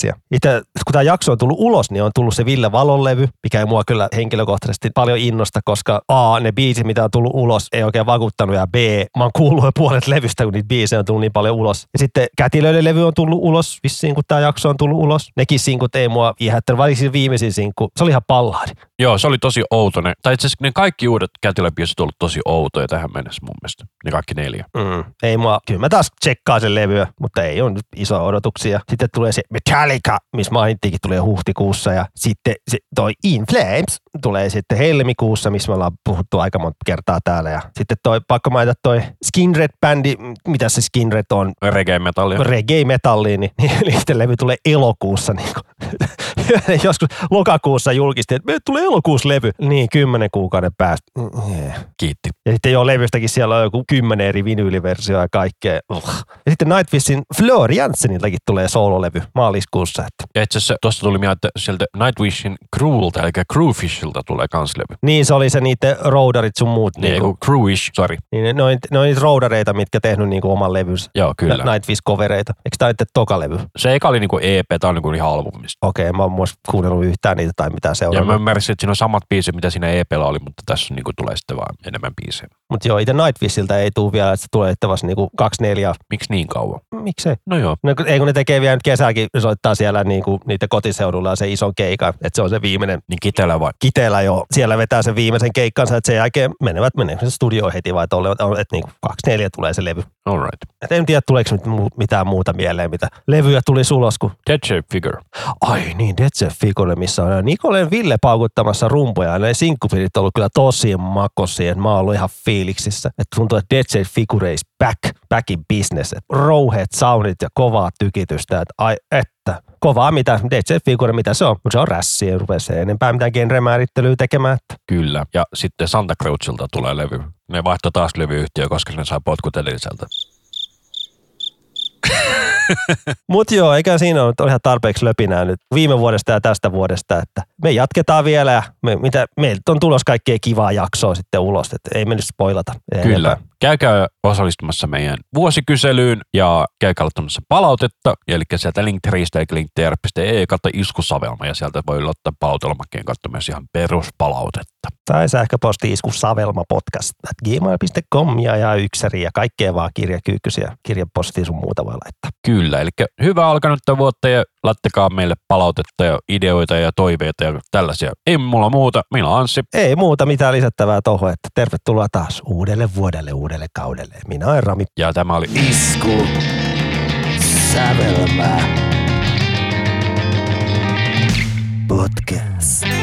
turpavetorässiä. Itse kun tämä jakso on tullut ulos, niin on tullut se Ville Valon levy, mikä ei mua kyllä henkilökohtaisesti paljon innosta, koska A, ne biisit, mitä on tullut ulos, ei oikein vakuuttanut ja B, mä oon kuullut jo puolet levystä, kun niitä biisejä on tullut niin paljon ulos. Ja sitten Kätilöiden levy on tullut ulos, vissiin kun tämä jakso on tullut ulos. Nekin sinkut ei mua viehättänyt, varsinkin viimeisin sinkku, se oli ihan palladi. Joo, se oli tosi outo. Ne, tai itse asiassa ne kaikki uudet kätilöbiisit on ollut tosi outoja tähän mennessä mun mielestä. Ne kaikki neljä. Mm. Ei mua, kyllä mä taas tsekkaan sen levyä, mutta ei ole nyt isoja odotuksia. Sitten tulee se Metallica, missä mainittiinkin, tulee huhtikuussa ja sitten se, toi In Flames tulee sitten helmikuussa, missä me ollaan puhuttu aika monta kertaa täällä. Ja sitten toi, pakko mainita toi Skinred-bändi, mitä se Skinred on, Reggae-metallia. reggae-metalliin, niin, niin niiden levy tulee elokuussa. Niin kuin, joskus lokakuussa julkisti, että meille tulee elokuussa levy. Niin, kymmenen kuukauden päästä. Yeah. Kiitti. Ja sitten jo levystäkin siellä on joku kymmenen eri vinyyliversioa ja kaikkea. Uh. Ja sitten Nightwishin Fleur Jansseniltakin tulee soololevy maaliskuussa. Että. Ja itse asiassa tuosta tuli mieleen, että sieltä Nightwishin Crewlta, eli Crewfishilta tulee kans levy. Niin se oli se niiden roudarit sun muut. Niin, Niinku, niin Crewish, sorry. niin ne, ne, on, ne on niitä roudareita, mitkä tehnyt niinku oman levynsä. Joo, kyllä. Nightwish-kovereita. Eikö tämä nyt toka levy? Se eka oli niinku EP, tää on niinku ihan albumista. Okei, mä oon muista kuunnellut yhtään niitä tai mitään Ja mä ymmärsin, että siinä on samat biisit, mitä siinä EPllä oli, mutta tässä niinku tulee sitten vaan enemmän biisejä. Mutta joo, itse Nightwishiltä ei tule vielä, että se tulee että vasta niinku kaksi neljä. Miksi niin kauan? Miksei? No joo. No, ei kun ne tekee vielä nyt kesälläkin, soittaa siellä niinku niiden kotiseudulla se ison keikan, että se on se viimeinen Niin kitelä vai? kiteellä jo. Siellä vetää sen viimeisen keikkansa, että sen jälkeen menevät, se studioon heti vai tolle, että et niinku kaksi neljä tulee se levy. Alright. Et en tiedä, tuleeko nyt mu- mitään muuta mieleen, mitä levyjä tuli ulos, kun Dead Shape Figure. Ai niin, Dead Set Figure, missä on Nikolen Ville paukuttamassa rumpoja. Ne sinkkupirit on ollut kyllä tosi makosia. että Mä oon ollut ihan fiiliksissä. Että tuntuu, että Dead Set Figure is back, back in business. Et rouheet soundit ja kovaa tykitystä. Että ai, että kovaa mitä, Set Figure, mitä se on. Mutta se on rässi, ei rupea se enempää mitään genremäärittelyä tekemään. Kyllä. Ja sitten Santa Cruzilta tulee levy. Ne vaihtoi taas levyyhtiö, koska ne sai potkut edelliseltä. Mutta joo, eikä siinä ole, ole ihan tarpeeksi löpinää nyt viime vuodesta ja tästä vuodesta, että me jatketaan vielä ja me, mitä, meiltä on tulos kaikkea kivaa jaksoa sitten ulos, että ei me nyt spoilata. Kyllä. enempää. Käykää osallistumassa meidän vuosikyselyyn ja käykää laittamassa palautetta. Eli sieltä linktreistä eli linktr.ee kautta iskusavelma ja sieltä voi ottaa palautelmakkeen kautta myös ihan peruspalautetta. Tai sähköposti isku savelma podcast at gmail.com ja, ja yksäri ja kaikkea vaan kirjakyykkysiä, kirjapostia sun muuta voi laittaa. Kyllä, Kyllä, eli hyvä alkanutta vuotta ja laittakaa meille palautetta ja ideoita ja toiveita ja tällaisia. Ei mulla muuta, minä Anssi. Ei muuta mitään lisättävää tuohon, että tervetuloa taas uudelle vuodelle, uudelle kaudelle. Minä olen Rami. Ja tämä oli Isku Sävelmää Podcast.